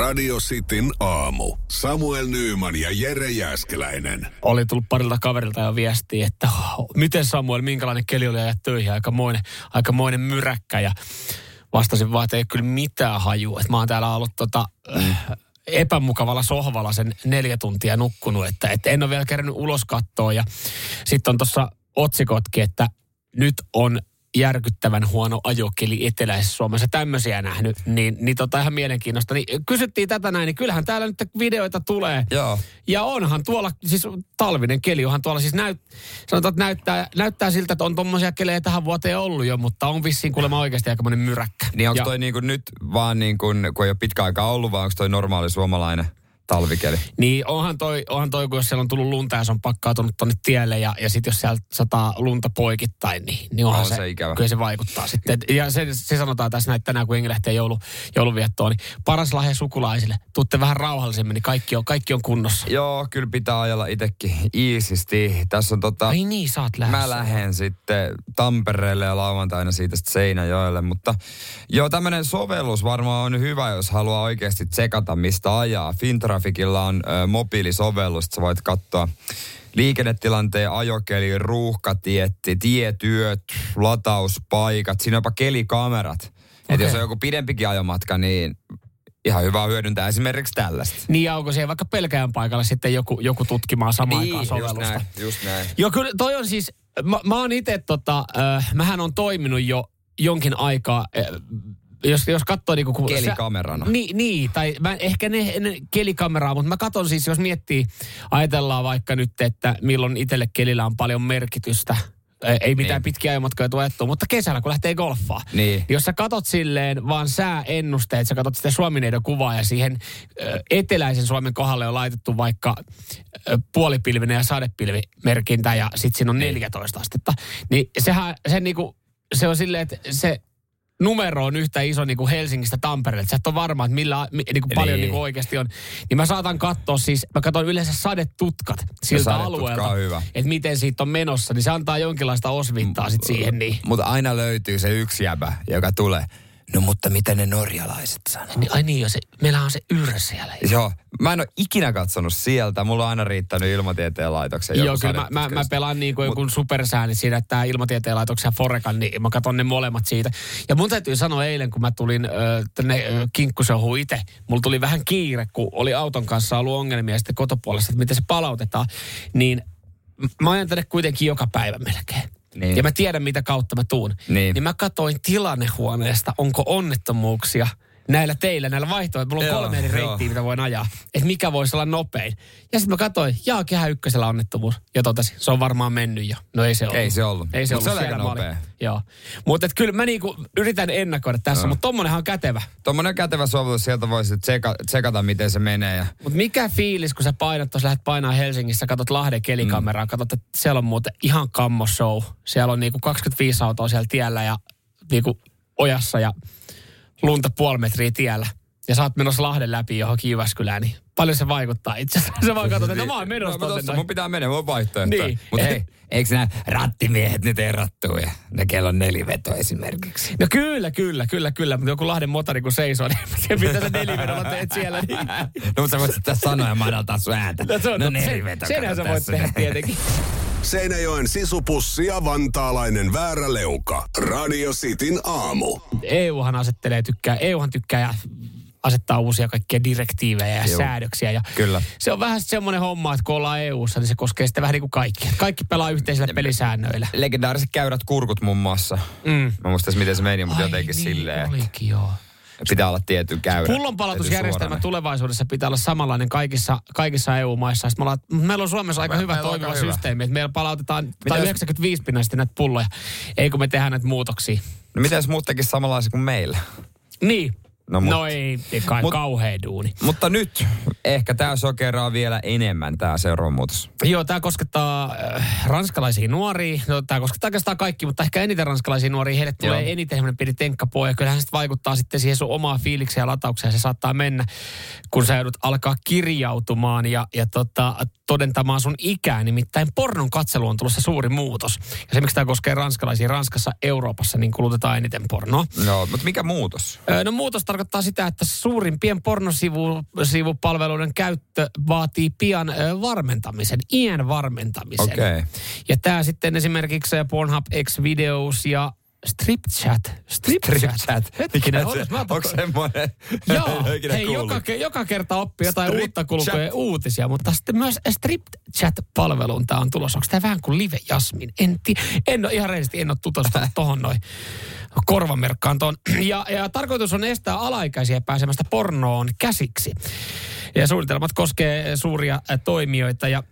Radio Cityn aamu. Samuel Nyyman ja Jere Jäskeläinen. Oli tullut parilta kaverilta jo viestiä, että oh, miten Samuel, minkälainen keli oli ajat töihin, aikamoinen, aikamoinen myräkkä. Ja vastasin vaan, että ei kyllä mitään hajua. Että mä oon täällä ollut tota, mm. epämukavalla sohvalla sen neljä tuntia nukkunut, että, että en ole vielä kerännyt ulos kattoa. Ja sitten on tuossa otsikotkin, että nyt on järkyttävän huono ajokeli eteläisessä Suomessa tämmöisiä nähnyt, niin, niin tota ihan mielenkiinnosta. Niin kysyttiin tätä näin, niin kyllähän täällä nyt videoita tulee. Joo. Ja onhan tuolla, siis talvinen keli, onhan tuolla siis näyt, sanotaan, että näyttää, näyttää siltä, että on tuommoisia kelejä tähän vuoteen ollut jo, mutta on vissiin kuulemma oikeasti aika monen myräkkä. Niin onko ja, toi niin kuin nyt vaan niin kuin, kun ei ole pitkä aikaa ollut, vai onko toi normaali suomalainen? Talvikeli. Niin onhan toi, onhan toi, kun jos siellä on tullut lunta ja se on pakkautunut tonne tielle ja, ja sitten jos siellä sataa lunta poikittain, niin, niin onhan on se, se ikävä. kyllä se vaikuttaa sitten. Ja se, se sanotaan tässä näin, tänään kun Engi lähtee joulu, jouluviettoon, niin paras lahja sukulaisille. Tuutte vähän rauhallisemmin, niin kaikki on, kaikki on kunnossa. Joo, kyllä pitää ajella itsekin iisisti. Tässä on tota... Ai niin, oot lähdössä. Mä lähden sitten Tampereelle ja lauantaina siitä sitten Seinäjoelle, mutta joo, tämmöinen sovellus varmaan on hyvä, jos haluaa oikeasti tsekata, mistä ajaa. Fintra Trafikilla on ö, mobiilisovellus, että sä voit katsoa liikennetilanteen, ajokeli, ruuhkatietti, tietyöt, latauspaikat, siinä on jopa kelikamerat. Okay. Että jos on joku pidempikin ajomatka, niin ihan hyvä hyödyntää esimerkiksi tällaista. Niin, onko siellä vaikka pelkään paikalla sitten joku, joku tutkimaan samaan niin, aikaan sovellusta? Just näin, just näin. Joo, kyllä toi on siis, mä, mä oon itse tota, äh, mähän on toiminut jo jonkin aikaa äh, jos, jos katsoo niinku... Kun Kelikamerana. Sä, niin, niin, tai mä, ehkä ne, ne kelikameraa, mutta mä katson siis, jos miettii, ajatellaan vaikka nyt, että milloin itselle kelillä on paljon merkitystä, ei mitään niin. pitkiä ajomatkoja tuettu, mutta kesällä kun lähtee golfaa. Niin. Jos sä katot silleen vaan sääennusteet, sä katot sitten Suomineidon kuvaa ja siihen eteläisen Suomen kohdalle on laitettu vaikka puolipilvinen ja sadepilvimerkintä ja sitten siinä on 14 niin. astetta. Niin sehän, se, niinku, se on silleen, että se numero on yhtä iso niin kuin Helsingistä Tampereelle. Sä et ole varma, että millä, niin kuin paljon niin. Niin kuin oikeasti on. Niin mä saatan katsoa siis, mä katson yleensä sadetutkat siltä alueelta. Että miten siitä on menossa. Niin se antaa jonkinlaista osvittaa sit siihen. Niin. Mutta aina löytyy se yksi jäbä, joka tulee. No mutta mitä ne norjalaiset sanoo? Niin, ai niin, jo se, meillä on se yrä siellä. Joo, mä en ole ikinä katsonut sieltä. Mulla on aina riittänyt ilmatieteen laitoksen. Joo, kyllä mä, mä, mä, pelaan niin kuin Mut... joku supersääni siinä, että tämä ilmatieteen laitoksen ja Forekan, niin mä katson ne molemmat siitä. Ja mun täytyy sanoa eilen, kun mä tulin äh, tänne äh, kinkkuseuhuun itse, mulla tuli vähän kiire, kun oli auton kanssa ollut ongelmia sitten kotopuolesta, että miten se palautetaan. Niin mä ajan tänne kuitenkin joka päivä melkein. Niin. Ja mä tiedän, mitä kautta mä tuun. Niin. niin mä katsoin tilannehuoneesta, onko onnettomuuksia – näillä teillä, näillä vaihtoehtoilla. Mulla on kolme eri reittiä, mitä voin ajaa. Että mikä voisi olla nopein. Ja sitten mä katsoin, jaa, kehä ykkösellä onnettomuus. Ja totesin, se on varmaan mennyt jo. No ei se ollut. Ei se ollut. Ei se Mut ollut. Se oli nopea. Joo. Mutta kyllä mä niinku yritän ennakoida tässä, no. mutta tommonenhan on kätevä. Tommonen kätevä sovellus, sieltä voisi tseka, tsekata, miten se menee. Ja... Mutta mikä fiilis, kun sä painat tuossa, lähdet painaa Helsingissä, katsot Lahden kelikameraa, mm. katsot, että siellä on muuten ihan kammo show. Siellä on niinku 25 autoa siellä tiellä ja niinku ojassa ja lunta puoli metriä tiellä ja sä oot menossa Lahden läpi johonkin Jyväskylään, niin paljon se vaikuttaa itse asiassa. Sä vaan katsot, että mä oon menossa no, tossa, mun pitää mennä, mun vaihtoehto. Niin. Mutta hei, eikö nämä rattimiehet nyt erottuu ja ne kello on neliveto esimerkiksi? No kyllä, kyllä, kyllä, kyllä. Mutta joku Lahden motori kun seisoo, niin se pitää se nelivedolla teet siellä. Niin. no mutta sä voit sitten sanoa ja madaltaa sun ääntä. No, se on, no neliveto. Sen, senhän sä voit tehdä tietenkin. Seinäjoen sisupussi ja vantaalainen vääräleuka. Radio Cityn aamu. EUhan asettelee, tykkää, EUhan tykkää ja asettaa uusia kaikkia direktiivejä ja Joo. säädöksiä. Ja Kyllä. Se on vähän semmoinen homma, että kun ollaan EU-ssa, niin se koskee sitten vähän niin kuin kaikki. Kaikki pelaa yhteisillä pelisäännöillä. Legendaariset käyrät kurkut muun muassa. Mm. Mä muistais, miten se meni, mutta Ai jotenkin niin, silleen. Olikin, joo. Pitää olla tietty käyrä. Pullonpalautusjärjestelmä tulevaisuudessa pitää olla samanlainen kaikissa, kaikissa EU-maissa. Sitten me ollaan, meillä on Suomessa aika me, hyvä toimiva systeemi, että meillä palautetaan tai 95 pinnasti näitä pulloja, ei kun me tehdään näitä muutoksia. No miten jos muut samanlaisia kuin meillä? Niin, No, mut, no ei, ei kai mut, kauhea duuni. Mutta nyt ehkä tämä sokeraa vielä enemmän tämä seuraava muutos. Joo, tämä koskettaa äh, ranskalaisia nuoria. No, tämä koskettaa oikeastaan kaikki, mutta ehkä eniten ranskalaisia nuoria. Heille tulee Joo. eniten semmoinen pieni tenkkapoja. Kyllähän se vaikuttaa sitten siihen sun omaa fiilikseen ja lataukseen. Se saattaa mennä, kun sä joudut alkaa kirjautumaan ja, ja tota, todentamaan sun ikää. Nimittäin pornon katselu on tulossa suuri muutos. Ja se, miksi tämä koskee ranskalaisia Ranskassa, Euroopassa, niin kulutetaan eniten pornoa. No, mutta mikä muutos? Öö, no muutos tarkoittaa tarkoittaa sitä, että suurimpien pornosivupalveluiden käyttö vaatii pian varmentamisen, iän varmentamisen. Okei. Ja tämä sitten esimerkiksi Pornhub X Videos ja StripChat. StripChat. Hetkinen, Mikä se- otas, mä otan- Onko semmoinen? Joo, ikinä hei, joka, joka kerta oppii jotain Strip uutta chat. uutisia, mutta sitten myös StripChat-palveluun tämä on tulossa. Onko tämä vähän kuin Live Jasmin? En, ti- en ole ihan rehellisesti, en ole tutustunut tuohon noin korvamerkkaan tuon. Ja, ja tarkoitus on estää alaikäisiä pääsemästä pornoon käsiksi. Ja suunnitelmat koskee suuria toimijoita ja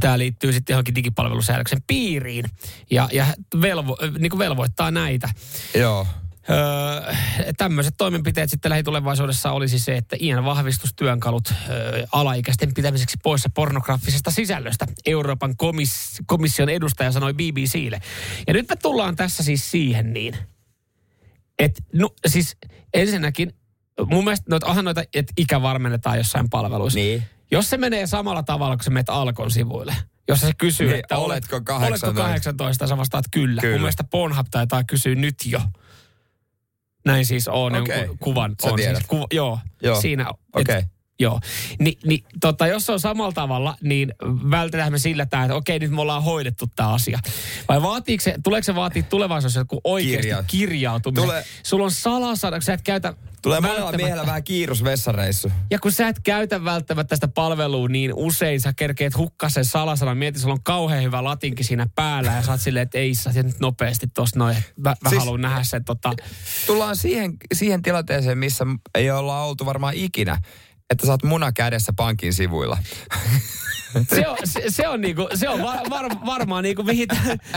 Tämä liittyy sitten johonkin digipalvelusäädöksen piiriin ja, ja velvo, niin kuin velvoittaa näitä. Joo. Öö, tämmöiset toimenpiteet sitten lähitulevaisuudessa olisi se, että iän vahvistustyönkalut öö, alaikäisten pitämiseksi poissa pornografisesta sisällöstä. Euroopan komis- komission edustaja sanoi BBClle. Ja nyt me tullaan tässä siis siihen niin, että no, siis ensinnäkin mun mielestä noita, onhan noita, että ikä varmennetaan jossain palveluissa. Niin. Jos se menee samalla tavalla, kun sä menet Alkon sivuille, jossa se kysyy, Niin, että oletko olet- 18? oletko 18, ja sä vastaat kyllä. Kyllä. Mun mielestä Pornhub taitaa kysyä nyt jo. Näin siis on Okei. okay. kuvan. Sä on tiedät. siis, kuva, joo, Joo. siinä. et- Okei. Joo. Ni, ni, tota, jos se on samalla tavalla, niin vältetään me sillä tämä, että okei, nyt me ollaan hoidettu tämä asia. Vai vaatiiko se, tuleeko se vaatii tulevaisuudessa joku oikeasti Kirja. kirjautuminen? Tule- Sulla on salasana, kun sä et käytä Tulee monella välttämättä- miehellä vähän kiirus vessareissu. ja kun sä et käytä välttämättä sitä palvelua niin usein, sä kerkeet hukkaa sen salasanan. Mieti, sulla on kauhean hyvä latinki siinä päällä ja sä oot silleen, että ei sä nyt nopeasti tossa noin. Mä, mä Siis- haluan nähdä sen tota... Tullaan siihen, siihen tilanteeseen, missä ei olla oltu varmaan ikinä, että sä oot muna kädessä pankin sivuilla. Se on, se, se on, niinku, se on var, var, varmaan niinku, mihin,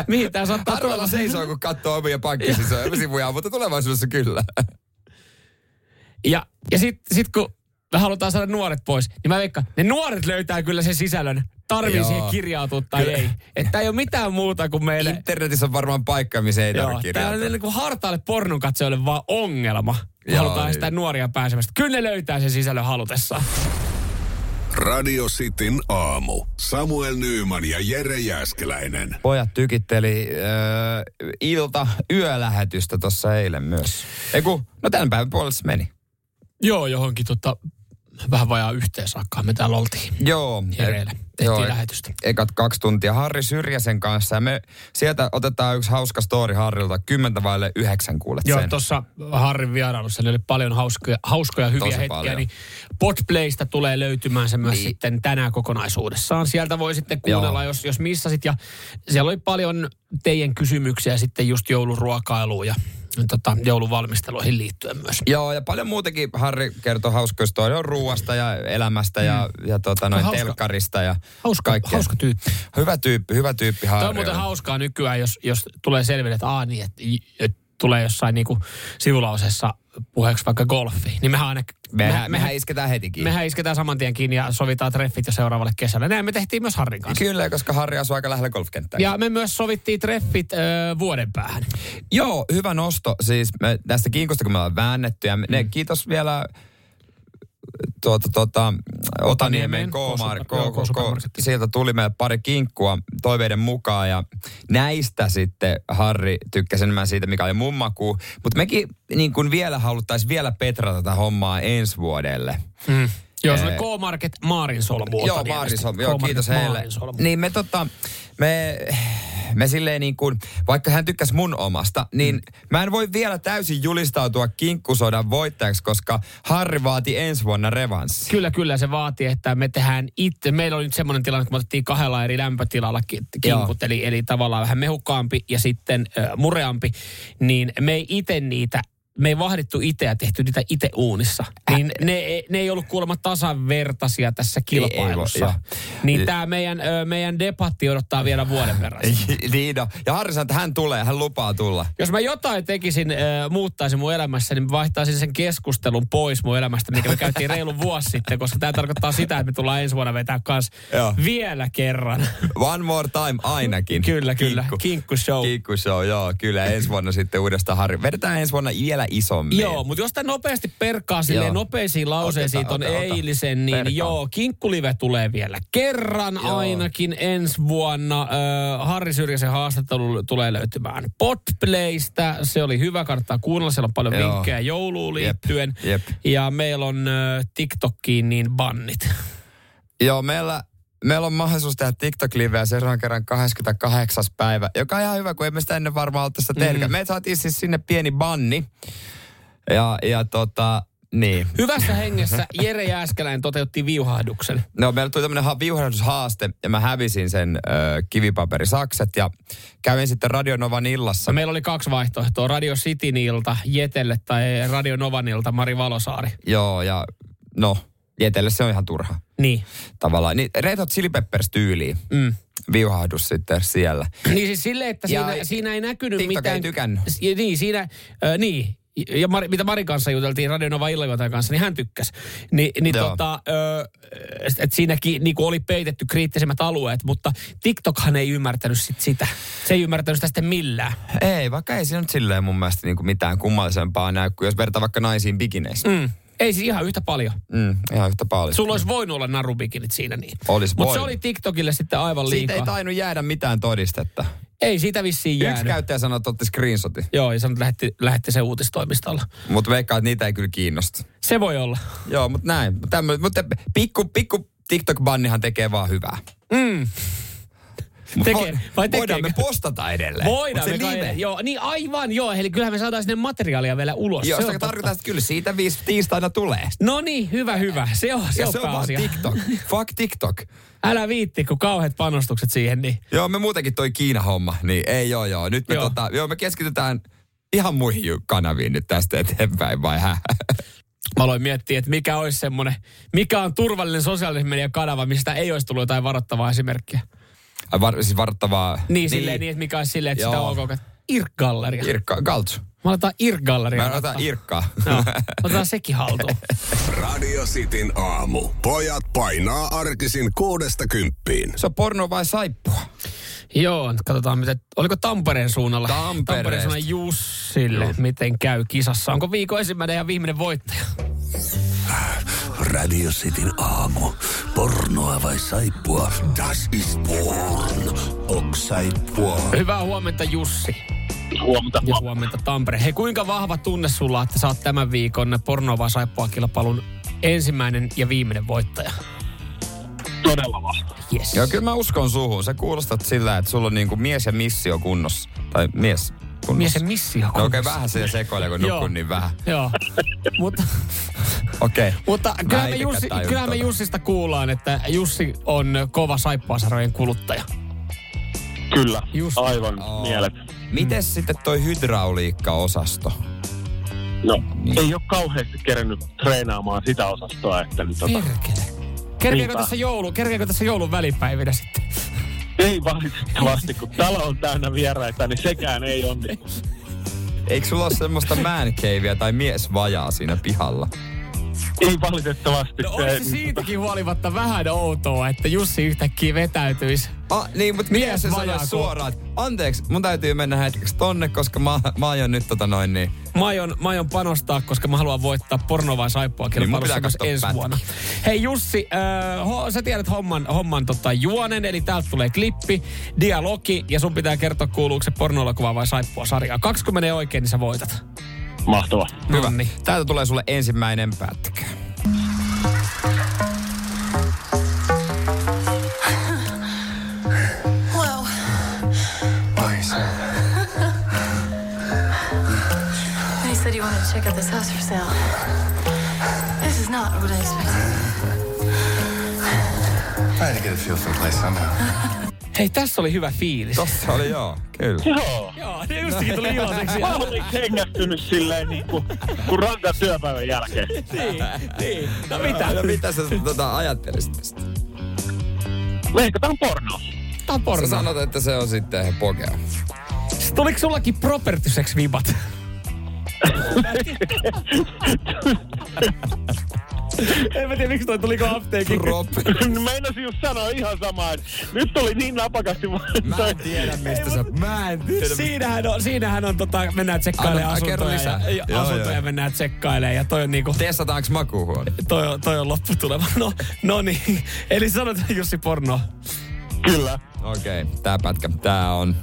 mihin tää saattaa tulla. seisoo, kun katsoo omia pankkisivuja, mutta tulevaisuudessa kyllä. Ja, ja sitten sit kun me halutaan saada nuoret pois, niin mä veikkaan, ne nuoret löytää kyllä sen sisällön. Tarvii Joo. siihen kirjautua tai Kyllä. ei. Että ei ole mitään muuta kuin meille... Internetissä on varmaan paikka, missä ei Joo, tarvitse tää on kirjata. niin kuin hartaalle pornon katsojalle vaan ongelma. Joo, halutaan niin. sitä nuoria pääsemästä. Kyllä ne löytää sen sisällön halutessaan. Radio Cityn aamu. Samuel Nyyman ja Jere Jäskeläinen. Pojat tykitteli äh, ilta yölähetystä tuossa eilen myös. Eiku, no tämän päivän puolessa meni. Joo, johonkin tota, vähän vajaa yhteen saakka me täällä oltiin. Joo. Hereillä. e- Tehtiin joo, lähetystä. Ekat kaksi tuntia Harri Syrjäsen kanssa ja me sieltä otetaan yksi hauska story Harrilta. Kymmentä vaille yhdeksän kuulet Joo, sen. tuossa Harrin vierailussa oli paljon hauskoja, hauskoja hyviä Tosi hetkiä, paljon. niin Podplaysta tulee löytymään se myös Niin. niin. sitten tänään kokonaisuudessaan. Sieltä voi sitten kuunnella, Joo. jos, jos missasit. Ja siellä oli paljon teidän kysymyksiä sitten just jouluruokailuun ja tota, jouluvalmisteluihin liittyen myös. Joo, ja paljon muutenkin Harri kertoo hauskoja storia ruuasta ja elämästä ja, ja tota, noin Hauska- telkkarista ja Hauska, kaikkea. hauska tyyppi. Hyvä tyyppi, hyvä tyyppi Harri. Tämä on muuten on. hauskaa nykyään, jos, jos tulee selville, että, aa, niin, että, että tulee jossain niinku sivulauseessa puheeksi vaikka golfi. Niin mehän aina... Mehän, mehän isketään heti kiinni. mehän isketään saman tien kiinni ja sovitaan treffit jo seuraavalle kesälle. Näin me tehtiin myös Harrin kanssa. Kyllä, koska Harri asuu aika lähellä golfkenttää. Ja me myös sovittiin treffit ö, vuoden päähän. Joo, hyvä nosto. Siis me, tästä kinkusta, kun me ollaan väännetty. Ja me, ne, kiitos vielä tuota, tuota, Otaniemen Otaniemeen, K-mar, K- K, joo, K, K, K-supermarketti. sieltä tuli meille pari kinkkua toiveiden mukaan ja näistä sitten Harri tykkäsi enemmän siitä, mikä oli mun maku. Mutta mekin niin kuin vielä haluttaisiin vielä petrata tätä hommaa ensi vuodelle. Mm. Joo, se oli Eh, K-Market Maarinsolmu. Joo. Maarisolmu. Joo, kiitos heille. Maarinsolmu. Niin me tota, me, me silleen niin kuin, vaikka hän tykkäsi mun omasta, niin mm. mä en voi vielä täysin julistautua kinkkusodan voittajaksi, koska Harri vaati ensi vuonna revanssi. Kyllä, kyllä se vaatii, että me tehdään itse. Meillä oli nyt semmoinen tilanne, että me otettiin kahdella eri lämpötilalla ki- kinkut, eli, eli tavallaan vähän mehukkaampi ja sitten äh, mureampi. Niin me ei itse niitä me ei vahdittu itse ja tehty niitä itse uunissa. Niin ne, ei- ne ei ollut kuulemma tasavertaisia tässä kilpailussa. joo. niin tämä meidän, ö, meidän debatti odottaa vielä vuoden verran. niin no. Ja Harri sanoi, että hän tulee, hän lupaa tulla. Jos mä jotain tekisin, muuttaisin mun elämässä, niin vaihtaisin sen keskustelun pois mun elämästä, mikä me käytiin reilun vuosi sitten, koska tämä tarkoittaa sitä, että me tullaan ensi vuonna vetää kans Joo. vielä kerran. One more time ainakin. Kyllä, kyllä. Kinkku. Kinkku show. Kinkku show, joo, kyllä. Ensi vuonna sitten uudestaan Harri. Vedetään ensi vuonna vielä vielä isommin. Joo, mutta jos tämä nopeasti perkaa silleen Joo. nopeisiin lauseisiin ota. eilisen, niin Perkaa. joo, kinkkulive tulee vielä kerran Joo. ainakin ensi vuonna. Ö, Harri Syrjäsen haastattelu tulee löytymään Podplaystä. Se oli hyvä, kannattaa kuunnella. Siellä on paljon Joo. vinkkejä jouluun Jep, liittyen. jep. Ja meillä on ö, TikTokkiin niin bannit. Joo, meillä, meillä on mahdollisuus tehdä TikTok-liveä seuraavan kerran 28. päivä, joka on ihan hyvä, kun emme sitä ennen varmaan ole tässä tehnyt. Mm. Me saatiin siis sinne pieni banni. Ja, ja tota, niin. Hyvässä hengessä Jere Jääskeläinen toteutti viuhahduksen. No, meillä tuli tämmöinen ha- viuhdastushaaste ja mä hävisin sen ö, kivipaperisakset ja kävin sitten Radio Novan illassa. Meillä oli kaksi vaihtoehtoa. Radio Cityn ilta Jetelle tai Radio Novan ilta Mari Valosaari. Joo, ja no, Jetelle se on ihan turha Niin. tavallaan. Niin Red Hot Chili Peppers tyyliin. Mm. Viuhahdus sitten siellä. Niin siis silleen, että Ja siinä, siinä ei näkynyt TikTok mitään... ei tykännyt. Niin, siinä, äh, niin. Ja Mari, mitä Marin kanssa juteltiin Radionova Illajotain kanssa, niin hän tykkäsi. Ni, niin Joo. tota, että siinäkin niin oli peitetty kriittisimmät alueet, mutta TikTokhan ei ymmärtänyt sit sitä. Se ei ymmärtänyt sitä sitten millään. Ei, vaikka ei siinä nyt silleen mun mielestä niin kuin mitään kummallisempaa näy, kuin jos vertaa vaikka naisiin bikineissä. Mm. Ei siis ihan yhtä paljon. Mm, ihan yhtä paljon. Sulla olisi voinut olla narubikinit siinä niin. Olis Mutta se oli TikTokille sitten aivan Siitä liikaa. ei tainnut jäädä mitään todistetta. ei siitä vissiin Yksi jäänyt. käyttäjä sanoi, että otti screenshotin. Joo, ja sanoi, että lähetti, lähetti se uutistoimistolla. Mutta veikkaa, että niitä ei kyllä kiinnosta. Se voi olla. Joo, mutta näin. Tämmö, mutta pikku, pikku TikTok-bannihan tekee vaan hyvää. Mm. Tekee- vai Voidaan me postata edelleen. Voidaan me kai, joo, niin aivan joo, eli kyllähän me saadaan sinne materiaalia vielä ulos. Joo, se se tarkoittaa, että kyllä siitä viisi tiistaina tulee. No niin, hyvä, hyvä. Se on, se Ja on se on vaan. TikTok. Fuck TikTok. Älä viitti, kun kauheat panostukset siihen, niin Joo, me muutenkin toi Kiina-homma, niin ei joo joo. Nyt me, Joo. Tota, joo, me keskitytään ihan muihin kanaviin nyt tästä eteenpäin, vai hä? mä aloin miettiä, että mikä olisi semmoinen, mikä on turvallinen sosiaalisen median kanava, mistä ei olisi tullut jotain varoittavaa esimerkkiä. Ai Var, siis varoittavaa. Niin, niin. silleen niin, että mikä olisi silleen, että sitä Joo. on ok, että Irk-galleria. Irkka, Galtsu. Mä aletaan Irk-galleria. Mä otan Irkkaa. Joo, otetaan sekin haltuun. Radio Cityn aamu. Pojat painaa arkisin kuudesta kymppiin. Se on porno vai saippua? Joo, katsotaan miten, oliko Tampereen suunnalla? Tampereen suunnan Jussille, miten käy kisassa. Onko viikon ensimmäinen ja viimeinen voittaja? Radio Cityn aamu. Pornoa vai saippua? Das ist porn. Ok saippua. Hyvää huomenta Jussi Huomenta. ja huomenta Tampere. Hei, kuinka vahva tunne sulla, että oot tämän viikon Pornova Saippua kilpailun ensimmäinen ja viimeinen voittaja? Todella vahva. Yes. Joo, kyllä mä uskon suhun. Sä kuulostat sillä, että sulla on niinku mies ja missio kunnossa. Tai mies kunnossa. Mies ja missio. No okei, okay, vähän se sekoilee, kun Joo. nukun niin vähän. Joo. mutta, Okei. Okay. mutta kyllähän, me Jussi, kyllähän me tota. Jussista kuullaan, että Jussi on kova saippuasarojen kuluttaja. Kyllä, Just. aivan Oo. mielet. Mites sitten toi hydrauliikka-osasto? No, Niin. ei ole kauheasti kerennyt treenaamaan sitä osastoa, että nyt tota. Kerkeekö tässä, joulu, kerkeekö tässä joulun välipäivinä sitten? Ei valitettavasti, kun talo on täynnä vieraita, niin sekään ei onnistu. Eikö sulla ole semmoista man tai miesvajaa siinä pihalla? Ei valitettavasti. No olisi se siitäkin huolimatta vähän outoa, että Jussi yhtäkkiä vetäytyisi. Ah, niin, mutta mies se sanoi suoraan, että anteeksi, mun täytyy mennä hetkeksi tonne, koska mä, mä aion nyt tota noin niin. Mä aion, mä aion panostaa, koska mä haluan voittaa porno vai saippua Niin, kilpailussa katsoa ensi pätkiä. vuonna. Hei Jussi, äh, ho, sä tiedät homman, homman tota, juonen, eli täältä tulee klippi, dialogi, ja sun pitää kertoa kuuluuko se pornoelokuva vai saippua sarjaa. Kaksi kun menee oikein, niin sä voitat. Mahtava. Hyvä. Nonni. Täältä tulee sulle ensimmäinen pätkä. Whoa. When you said you wanted to check out this house for sale, this is not what I expected. I had to get a feel for the place somehow. Hei, tässä oli hyvä fiilis. Tossa oli joo, kyllä. Joo. Joo, ne justikin tuli iloiseksi. Mä olin hengästynyt silleen niin kuin, kuin rankan työpäivän jälkeen. niin, niin. No mitä? No mitä sä tota, ajattelisit tästä? Leikataan pornoa. Tää on Sä porno. sanot, että se on sitten pokea. Tuliko sullakin propertyseksi vibat? en mä tiedä, miksi toi tuliko apteekin. Prop. Meinasin just sanoa ihan samaa, että nyt tuli niin napakasti. Mä en tiedä, mistä sä... Mä en tiedä. Siinähän on, siinähän on tota, mennään tsekkailemaan asuntoja, lisää. ja, ja, Joo, asuntoja joo. mennään tsekkailemaan ja toi on niinku, Testataanko makuuhuone? toi, on- toi on lopputulema. No, no niin, eli sanot Jussi Porno. Kyllä. Okei, okay, tää pätkä. Tää on...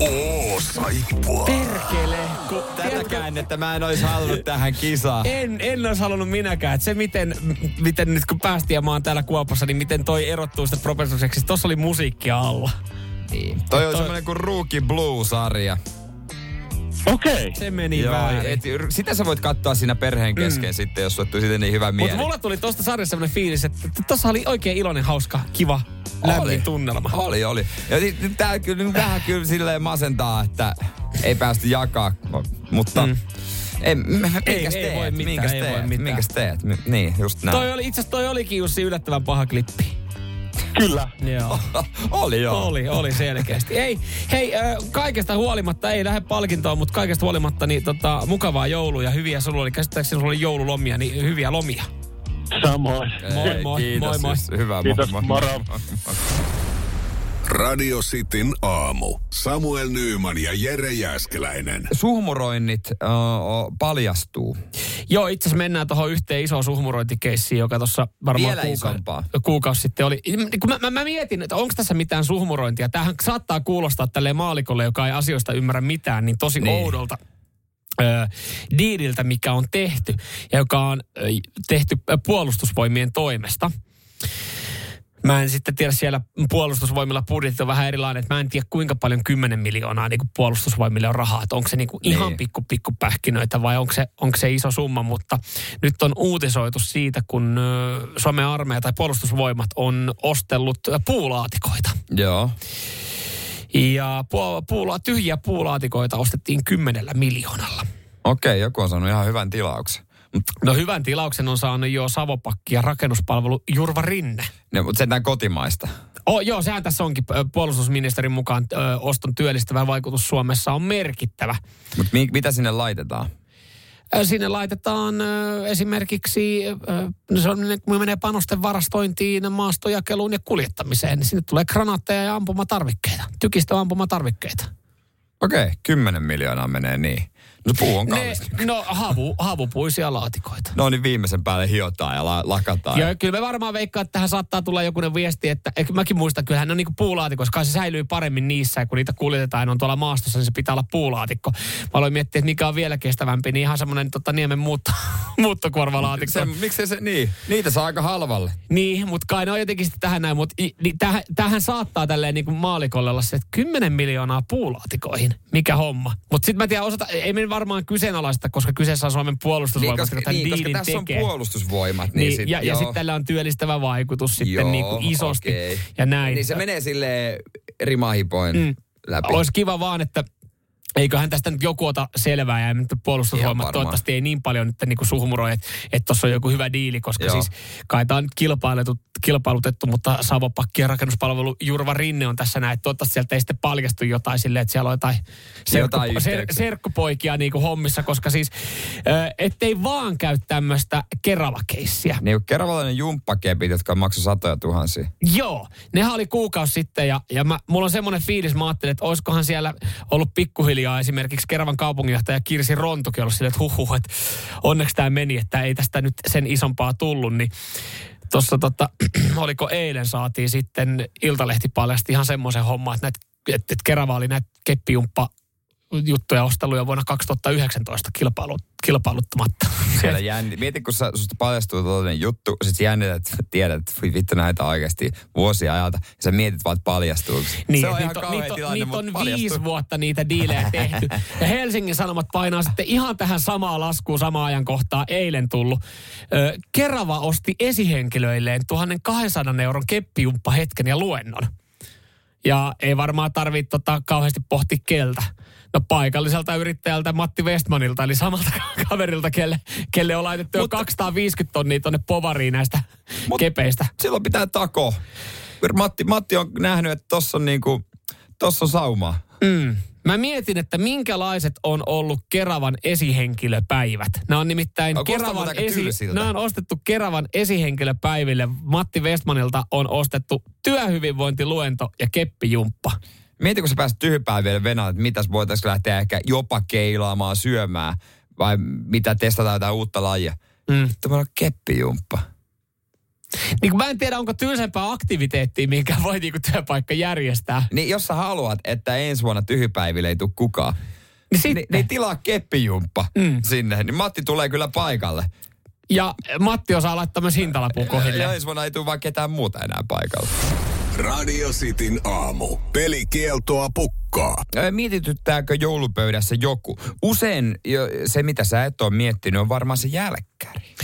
Oo, saippua. Perkele, kun, Tätä käännettä mä en ois halunnut tähän kisaan. En, en olisi halunnut minäkään. Et se, miten, miten nyt kun päästiin ja mä oon täällä Kuopassa, niin miten toi erottuu sitä professorseksi. Tossa oli musiikkia alla. Niin. Toi on toi- semmonen kuin Rookie Blue-sarja. Okei. Okay. Se meni Joo, väärin. et, sitä sä voit katsoa siinä perheen kesken mm. sitten, jos sulle tuli siitä niin hyvä mieli. Mutta mulla tuli tosta sarjasta sellainen fiilis, että että tossa oli oikein iloinen, hauska, kiva, lämmin Oli. tunnelma. Oli, oli. Ja tää kyllä nyt vähän kyllä silleen masentaa, että ei päästy jakaa, mutta... Mm. Ei, minkäs ei teet? voi mitään, minkäs ei voi mitään. Minkäs teet? Niin, just näin. Toi oli, itse asiassa toi olikin Jussi yllättävän paha klippi. Kyllä. Joo. oli joo. Oli, oli selkeästi. Ei, hei, äh, kaikesta huolimatta, ei lähde palkintoon, mutta kaikesta huolimatta niin tota, mukavaa joulua ja hyviä sulla oli, käsittääkseni sulla oli joululomia, niin hyviä lomia. Samoin. Moi, Ei, moi, kiitos, moi, moi. siis Hyvä, Kiitos, moi, moi. moro. Radio Cityn aamu. Samuel Nyyman ja Jere Jäskeläinen. Suhmuroinnit uh, paljastuu. Joo, itse asiassa mennään tuohon yhteen isoon suhmurointikeissiin, joka tuossa varmaan Vielä isompaa. kuukausi sitten oli. Niin Kun mä, mä, mä mietin, että onko tässä mitään suhmurointia. Tämähän saattaa kuulostaa tälle maalikolle, joka ei asioista ymmärrä mitään, niin tosi Niin. niin. oudolta ö, diililtä, mikä on tehty ja joka on ö, tehty puolustusvoimien toimesta. Mä en sitten tiedä siellä puolustusvoimilla budjetti on vähän erilainen, että mä en tiedä kuinka paljon 10 miljoonaa niin kuin puolustusvoimille on rahaa. Että onko se niin kuin ihan Niin. pikku pikku pähkinöitä vai onko se, onko se iso summa, mutta nyt on uutisoitu siitä, kun Suomen armeija tai puolustusvoimat on ostellut puulaatikoita. Joo. Ja puula, puula, tyhjiä puulaatikoita ostettiin kymmenellä miljoonalla. Okei, joku on saanut ihan hyvän tilauksen. Mut, No hyvän tilauksen on saanut jo Savopakki ja rakennuspalvelu Jurva Rinne. ne, mutta sentään kotimaista. Oh, joo, sehän tässä onkin puolustusministerin mukaan ö, oston työllistävä vaikutus Suomessa on merkittävä. Mutta mi, mitä sinne laitetaan? Sinne laitetaan esimerkiksi, no se on, kun menee panosten varastointiin, maastojakeluun ja kuljettamiseen, niin sinne tulee granaatteja ja ampumatarvikkeita, tykistöampumatarvikkeita. Okei, 10 miljoonaa menee niin. No puu on Ne, kallista. no havu, havupuisia laatikoita. No niin viimeisen päälle hiotaan ja la, lakataan. Ja kyllä me varmaan veikkaa, että tähän saattaa tulla jokunen viesti, että että mäkin muistan, kyllähän ne on niinku puulaatikoissa, kai se säilyy paremmin niissä, ja kun niitä kuljetetaan ja on tuolla maastossa, niin se pitää olla puulaatikko. Mä aloin miettiä, että mikä on vielä kestävämpi, niin ihan semmoinen tota, niemen muutto, muuttokuorvalaatikko. Se, miksei se niin? Niitä saa aika halvalle. Niin, mutta kai ne on jotenkin sitten tähän näin, mutta niin tähän, tähän saattaa tälleen niin kuin maalikolle olla se, että 10 miljoonaa puulaatikoihin, mikä homma. Mutta sitten mä tiedän, osata, ei me varmaan kyseenalaista, koska kyseessä on Suomen Niin, puolustusvoimat, koska, joka tämän niin, koska tässä on tekee. puolustusvoimat. Niin, Niin, sit, ja, ja sitten tällä on työllistävä vaikutus sitten Joo, niin kuin isosti okei. ja näin. Niin se menee sille rimahipoin mm. läpi. Olisi kiva vaan, että eiköhän tästä nyt joku ota selvää ja nyt puolustusvoimat toivottavasti ei niin paljon nyt niin kuin suhmuroi, että tuossa on joku hyvä diili, koska Joo. siis kai tämä on kilpailutettu, kilpailutettu, mutta Savopakki ja rakennuspalvelu Jurva Rinne on tässä näin, että toivottavasti sieltä ei sitten paljastu jotain silleen, että siellä on jotain, Jotain serkku, ser, serkkupoikia niin kuin hommissa, koska siis ö, ettei vaan käy tämmöistä keravakeissiä. Niin keravalainen jumppakepit, jotka maksoi satoja tuhansia. Joo, nehän oli kuukausi sitten ja, ja mä, mulla on semmoinen fiilis, mä ajattelin, että olisikohan siellä ollut pikkuhiljaa esimerkiksi Keravan kaupunginjohtaja Kirsi Rontukin ollut silleen, että huhuh, että onneksi tämä meni, että ei tästä nyt sen isompaa tullut, niin tuossa tota, oliko eilen saatiin sitten Iltalehti paljasti ihan semmoisen homman, että, näitä, että, että Kerava oli näitä keppijumppa juttuja osteluja vuonna 2019 kilpailu, kilpailuttamatta. Siellä jänni. Mieti, kun sä, susta paljastuu tällainen juttu, sit sä jännität, että tiedät, että vittu näitä oikeasti vuosia ajalta. Ja sä mietit vaan, että paljastuuko. Niin, se on niitä ihan niitä tilanne, niitä on paljastuu. viisi vuotta niitä diilejä tehty. Ja Helsingin Sanomat painaa sitten ihan tähän samaa laskuun samaan ajankohtaan eilen tullut. Kerava osti esihenkilöilleen 1200 euron keppijumppa hetken ja luennon. Ja ei varmaan tarvitse tota kauheasti pohtia keltä. No paikalliselta yrittäjältä Matti Westmanilta, eli samalta kaverilta, kelle, kelle on laitettu jo Mutta- 250 tonnia tonne povariin näistä Mut- kepeistä. Silloin pitää tako. Matti, Matti on nähnyt, että tossa on niinku, tossa on sauma. Mm. Mä mietin, että minkälaiset on ollut Keravan esihenkilöpäivät. Nämä on nimittäin No, Keravan, esi... Nämä on ostettu Keravan esihenkilöpäiville. Matti Westmanilta on ostettu työhyvinvointiluento ja keppijumppa. Mieti, kun sä pääset tyhjypäiville Venäjälle, että mitäs voitaisiin lähteä ehkä jopa keilaamaan syömään, vai mitä testataan jotain uutta lajia. Mm. Tämä on keppijumppa. Niin mä en tiedä, onko tylsempää aktiviteettia, minkä voi niinku työpaikka järjestää. Niin jos sä haluat, että ensi vuonna tyhjypäiville ei tule kukaan, Niin sitten. niin, niin tilaa keppijumppa mm. sinne, niin Matti tulee kyllä paikalle. Ja Matti osaa laittaa myös hintalapun Ja kohille. ensi vuonna ei tule vaan ketään muuta enää paikalle. Radio Cityn aamu. Pelikieltoa pukkaa. Ö, Mietityttääkö joulupöydässä joku? Usein jo, se, mitä sä et ole miettinyt, on varmaan se jälkkäri.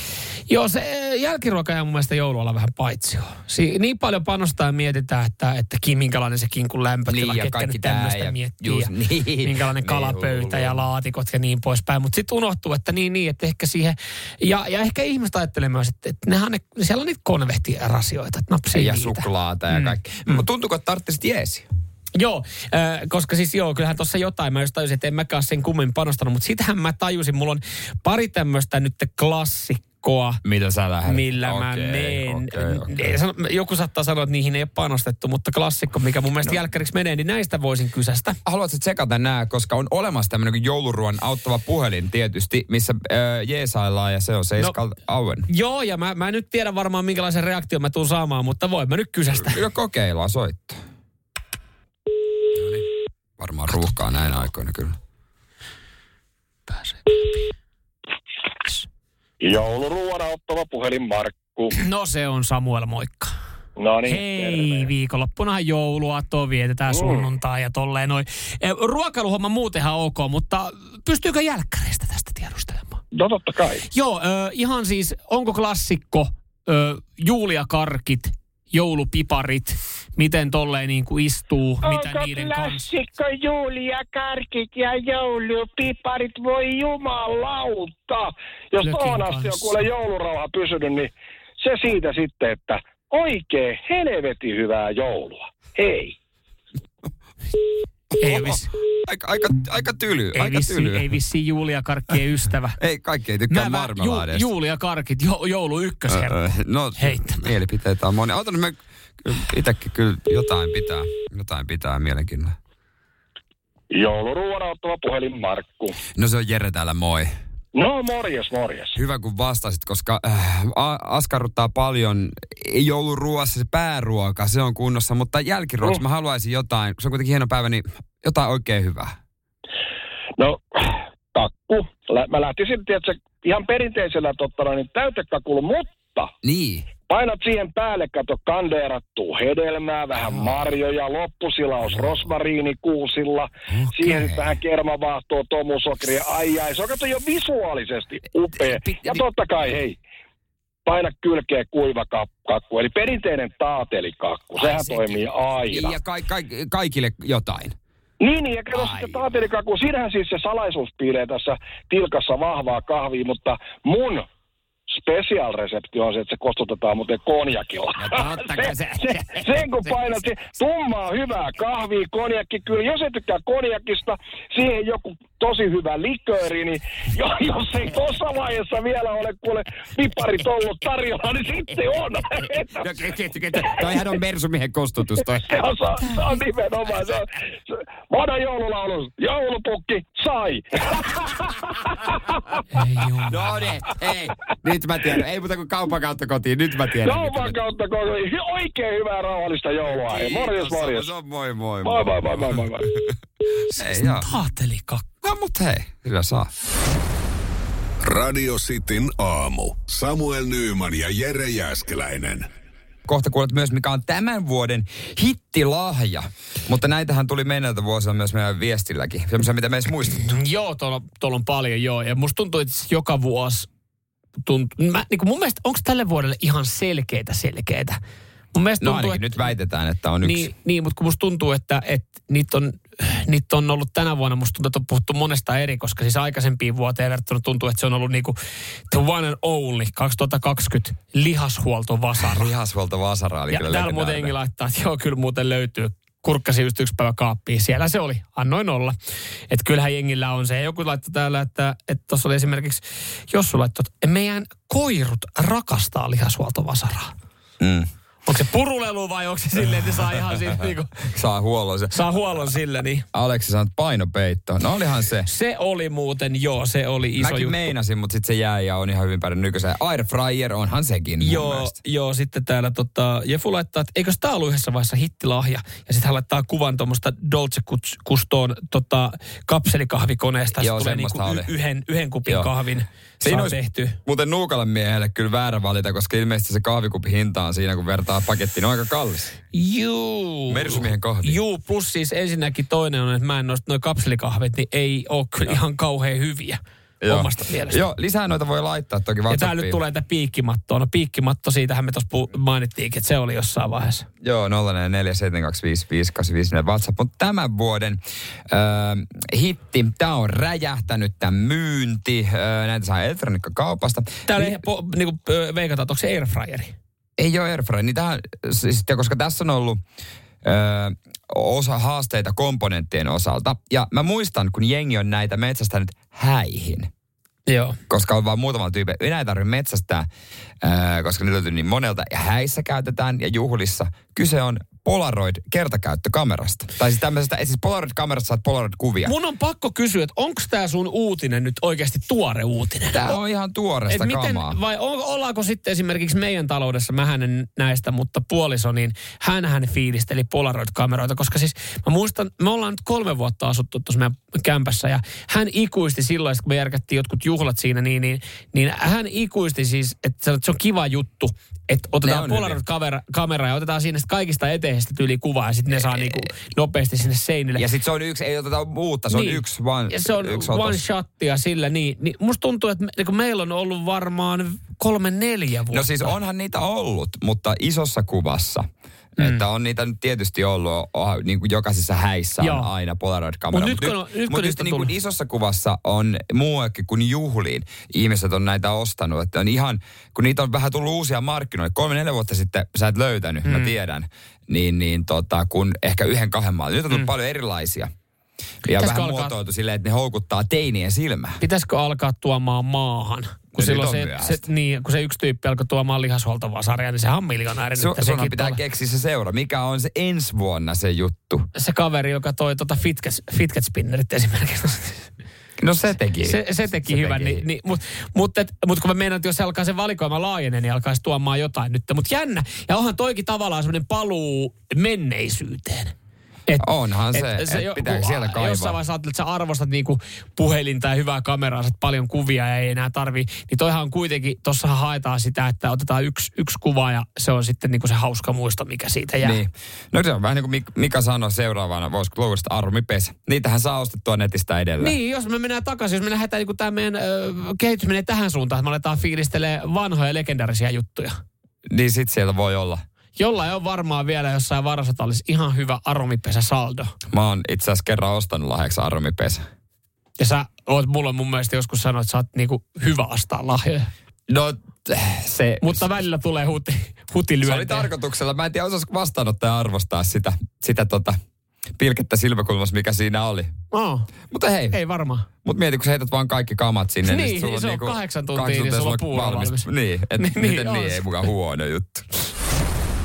Joo, se eh, jälkiruoka jää mun mielestä joulualla vähän paitsi si- Niin paljon panostaa ja mietitään, että, että ki, minkälainen se kinkun lämpötila, Niin, ja ketkä kaikki nyt tämmöistä ja miettii. just ja niin. minkälainen Niin, kalapöytä ja hullu. laatikot ja niin poispäin. Mutta sitten unohtuu, että niin, niin, että ehkä siihen... Ja, ja ehkä ihmiset ajattelee myös, että, että nehän ne, siellä on niitä konvehtirasioita, että napsii Ja niitä. suklaata ja kaikki. Mm. Mutta tuntuuko, että tarvitsit jeesi? Joo, äh, koska siis joo, kyllähän tuossa jotain, mä just tajusin, että en mäkään sen kummemmin panostanut, mutta sitähän mä tajusin, mulla on pari tämmöistä nyt klassikkoa, Mitä sä lähdet? millä mä meen. okei, okei. Ei sano- Joku saattaa sanoa, että niihin ei ole panostettu, mutta klassikko, mikä mun mielestä no. jälkkäriksi menee, niin näistä voisin kysästä. Haluatko tsekata nämä, koska on olemassa tämmöinen jouluruoan auttava puhelin tietysti, missä äh, jeesaillaan ja se on Seiskal no. Auen. Joo, ja mä, mä en nyt tiedä varmaan minkälaisen reaktion mä tuun saamaan, mutta voin mä nyt kysästä. Kyllä kokeillaan soittaa. No niin. Varmaan ruuhkaa näin aikoina kyllä. Pääsee. Jouluruoan auttava puhelin Markku. No se on Samuel, moikka. No niin, Hei, terve. viikonloppunahan jouluaattoa vietetään Mm. sunnuntai ja tolleen noin. Eh, Ruokailuhomma muutenhan ok, mutta pystyykö jälkkäreistä tästä tiedustelemaan? No totta kai. Joo, ö, ihan siis, onko klassikko ö, juuliakarkit, joulupiparit, miten tolleen niin kuin istuu, mitä Onko niiden kanssa? Julia Karkit ja joulupiparit, voi jumalauta. Jos tuohon asti on kuule joulurauha pysynyt, niin se siitä sitten, että oikein helvetin hyvää joulua. Hei. Ei vissi, Aika, aika, aika tyly, ei aika vissi, tyly. ei vissi Julia Karkkien ystävä. ei, kaikki ei tykkää Nämä marmelaadeista. ju, Julia Karkit, jo, joulu ykkösherra. Öö, no, Heittämään. mielipiteitä on monia. Otan me kyllä itsekin kyllä jotain pitää, jotain pitää mielenkiinnolla. Jouluruoan auttava puhelin Markku. No se on Jere täällä, moi. No morjes, morjes. Hyvä kun vastasit, koska äh, askarruttaa paljon jouluruoassa se pääruoka, se on kunnossa, mutta jälkiruoksi Mm. mä haluaisin jotain, kun se on kuitenkin hieno päivä, niin jotain oikein hyvää. No, kakku. Mä lähtisin, tiedätkö, ihan perinteisellä tottana, niin täytekakulla, mutta Niin. Painat siihen päälle, kato kandeerattua hedelmää, vähän marjoja, loppusilaus rosmariinikuusilla, Okei. siihen vähän kermavaahtoa, tomusokeria, ai ai, se on kato jo visuaalisesti upea. Ja totta kai, hei, paina kylkeä kuiva kakku, eli perinteinen taatelikakku, sehän sekin. toimii aina. Ja ka- ka- kaikille jotain. Niin, niin, ja kato Ai. sitten taatelikaku. Siinähän siis se salaisuus piilee tässä tilkassa vahvaa kahvia, mutta mun special-resepti on se, että se kostutetaan muuten konjakilla. No totta kai se- se, sen kun painat se tummaa hyvää kahvia, konjakki kyllä. Jos et tykkää konjakista, siihen joku tosi hyvä likööri, niin jo, jos ei tuossa vaiheessa vielä ole kuule piparit ollut tarjolla, niin sitten on. No, Toihan on Mersumiehen kostutus toi. Se on, se on, se on nimenomaan. Se on, se, vanha joululaulu. Joulupukki sai. No niin, ei. Nyt mä tiedän. Ei muuta kuin kaupan kautta kotiin. Nyt mä tiedän. Kaupan mä- kautta koko oikein hyvää rauhallista joulua. Hei, morjes, Kiitos, morjes. se on Moi, moi, Moi, moi, moi, moi, moi, moi. Ei, joo. Taatelikakku. No mut hei, kyllä saa. Radio Cityn aamu. Samuel Nyyman ja Jere Jäskeläinen. Kohta kuulet myös, mikä on tämän vuoden hittilahja. Mutta näitähän tuli menneiltä vuosina myös meidän viestilläkin. Semmoisia, mitä me edes muistettu. Joo, tuolla, tuolla on paljon joo. Ja musta tuntuu, että joka vuosi tuntuu, mä, niin kuin mun mielestä, onko tälle vuodelle ihan selkeitä selkeitä? Mun mielestä No tuntuu, että, nyt väitetään, että on yksi. Niin, niin, mutta kun musta tuntuu, että, että niitä, on, niitä on ollut tänä vuonna, musta tuntuu, että on puhuttu monesta eri, koska siis aikaisempiin vuoteen verrattuna tuntuu, että se on ollut niinku the one and only 2020 lihashuoltovasara. Lihashuolto Vasara oli Ja kyllä täällä muuten jengi laittaa, että joo, kyllä muuten löytyy kurkkasi just yksi päivä kaappiin. Siellä se oli, annoin olla. Että kyllähän jengillä on se. Joku laittoi täällä, että tuossa oli esimerkiksi, jos sulla laittoi, että meidän koirut rakastaa lihashuoltovasaraa. Mm. Onko se purulelu vai onko se silleen, että saa ihan siitä niinku, Saa huollon se. saa huollon sillä, niin Aleksi sanoi, painopeitto. No olihan se. se oli muuten, joo, se oli iso Mäkin juttu. meinasin, mutta sitten se jäi ja on ihan hyvin pärjännyt nykyiseen. Air fryer onhan sekin Joo, mielestä. joo, sitten täällä tota, Jefu laittaa, että eikö tämä ollut yhdessä vaiheessa hittilahja? Ja sitten hän laittaa kuvan tuommoista Dolce Gustoon tota, kapselikahvikoneesta. Joo, Joo, tulee niinku y- oli. yhden, yhden kupin Joo. kahvin Siinä olisi tehty. muuten nuukalle miehelle kyllä väärä valita, koska ilmeisesti se kahvikupin hinta on siinä, kun vertaa pakettiin, on aika kallis. Juu. Mersumiehen kahvi. Juu, plus siis ensinnäkin toinen on, että mä en noista noin kapselikahvit, niin ei ole kyllä ihan kauhean hyviä omasta mielestä. Joo, lisää noita voi laittaa toki Ja tää WhatsAppiin. nyt tulee tätä piikkimattoa. No piikkimatto, siitähän me tuossa mainittiinkin, että se oli jossain vaiheessa. Joo, 0447255854 WhatsApp. Mutta tämän vuoden äh, hitti, tämä on räjähtänyt, tämä myynti. Äh, näitä saa elektroniikkakaupasta. Täällä Niin- po, niinku, veikataan, onko se airfryeri? Ei ole airfryer, niin tähän, siis, koska tässä on ollut ö, osa haasteita komponenttien osalta. Ja mä muistan, kun jengi on näitä metsästänyt häihin. Joo. Koska on vain muutama tyyppi. Enää ei tarvitse metsästää, ö, koska ne löytyy niin monelta. Ja häissä käytetään ja juhlissa. Kyse on Polaroid kertakäyttökamerasta. Tai siis tämmöisestä, siis Polaroid-kamerasta saat Polaroid-kuvia. Mun on pakko kysyä, että onko tämä sun uutinen nyt oikeasti tuore uutinen? Tämä on ihan tuoresta Et miten, kamaa. vai on, ollaanko sitten esimerkiksi meidän taloudessa, mä en näistä, mutta puoliso, niin hän fiilisteli Polaroid-kameroita, koska siis mä muistan, me ollaan nyt kolme vuotta asuttu tuossa meidän kämpässä ja hän ikuisti silloin, kun me järkättiin jotkut juhlat siinä, niin, niin, niin hän ikuisti siis, että se on kiva juttu, että otetaan Polaroid-kamera kamera ja otetaan siinä kaikista eteistä tyyli kuvaa ja sitten ne saa niinku nopeasti sinne seinille. Ja sitten se on yksi, ei oteta uutta, se on yksi vaan. Ja se on yksi one otos. shotia sillä niin. niin musta tuntuu, että me, niin kun meillä on ollut varmaan kolme neljä vuotta. No siis onhan niitä ollut, mutta isossa kuvassa. Mm. Että on niitä nyt tietysti ollut, oh, niin kuin jokaisessa häissä Joo. on aina Polaroid-kamera. Mut nyt nyt kun mut niistä niin kuin isossa kuvassa on muuakin kuin juhliin. Ihmiset on näitä ostanut. Että on ihan, kun niitä on vähän tullut uusia markkinoille. Kolme, neljä vuotta sitten sä et löytänyt, mm. mä tiedän. Niin, niin tota, kun ehkä yhden, kahden maan. Nyt on tullut mm. paljon erilaisia. Ja Pitäisikö vähän alkaa- muotoiltu silleen, että ne houkuttaa teinien silmää. Pitäisikö alkaa tuomaan maahan? Kun, nyt silloin se, se, niin, kun se yksi tyyppi alkoi tuomaan lihashuoltovasaria, niin sehän on miljonääri. Su, sunhan pitää tuolla. keksiä se seura. Mikä on se ensi vuonna se juttu? Se kaveri, joka toi tota fidget, fidget spinnerit esimerkiksi. No se teki. Se, se teki Se hyvän. teki. Niin, niin, Mutta mut, et- mut kun mä meinaan, että jos se alkaa se valikoima laajenee, niin alkaisi tuomaan jotain nyt. Mutta jännä. Ja onhan toikin tavallaan semmoinen paluu menneisyyteen. Et, Onhan se, et jo- pitääkö kun siellä kaivaa? Jossain vaiheessa ajattelet, että sä arvostat niinku puhelinta ja hyvää kameraa, saat paljon kuvia ja ei enää tarvii. Niin toihan on kuitenkin, tossahan haetaan sitä, että otetaan yksi, yksi kuva ja se on sitten niinku se hauska muisto, mikä siitä jää. Niin. No se on vähän niin kuin Mik- Mika sanoi seuraavana, voisiko luusta armipesä. Niitähän saa ostettua netistä edelleen. Niin, jos me mennään takaisin, jos me lähdetään niin tämä meidän ö, kehitys menee tähän suuntaan, että me aletaan fiilistelee vanhoja legendarisia juttuja. Niin sit siellä voi olla. Jollain on varmaan vielä jossain varassa olisi ihan hyvä aromipesä saldo. Mä oon itse asiassa kerran ostanut lahjaksi armipesä. Ja sä oot mulle mun mielestä joskus sanonut, että sä oot niinku hyvä ostaa lahjoja. No se, Mutta välillä tulee huti, hutilyöntejä. se oli tarkoituksella. Mä en tiedä, osaisiko vastaanottaja arvostaa sitä, sitä tota, pilkettä silmäkulmassa, mikä siinä oli. Oh, Mutta hei, ei varmaan. Mut mieti, kun sä heität vaan kaikki kamat sinne. Niin, sulla niin se on niinku kahdeksan tuntia, kahdeksan niin sulla on puuro valmis. Niin, et Niin, miten niin, niin, ei se. mukaan huono juttu.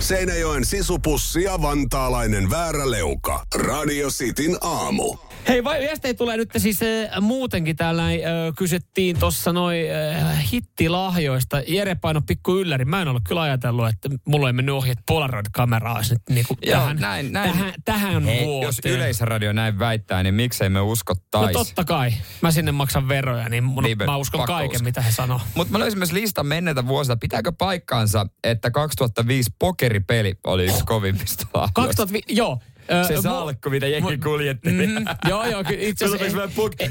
Seinäjoen sisupussi ja vantaalainen vääräleuka. Radio Cityn aamu. Hei, vai viestejä tulee nyt siis äh, muutenkin täällä äh, kysyttiin tuossa noin äh, hittilahjoista. Jere paino pikku ylläri. Mä en ollut kyllä ajatellut, että mulla ei mennyt ohi, että Polaroid-kamera olisi nyt niinku Joo, tähän, näin- näin. tähän, tähän Hei, vuoteen. jos yleisradio näin väittää, niin miksei me No uskottaisi. totta kai. Mä sinne maksan veroja, niin, mun, Niin, mä uskon kaiken, uskoa. mitä he sanoo. Mutta mä löysin myös listan menneitä vuosilta. Pitääkö paikkaansa, että 2005 pokeripeli oli yksi kovimmista lahjoista? 2005, joo. Ö, Se mu- salkku, mitä jengi mu- kuljetteli. Mhm, joo, joo, kyllä itse asiassa... Mä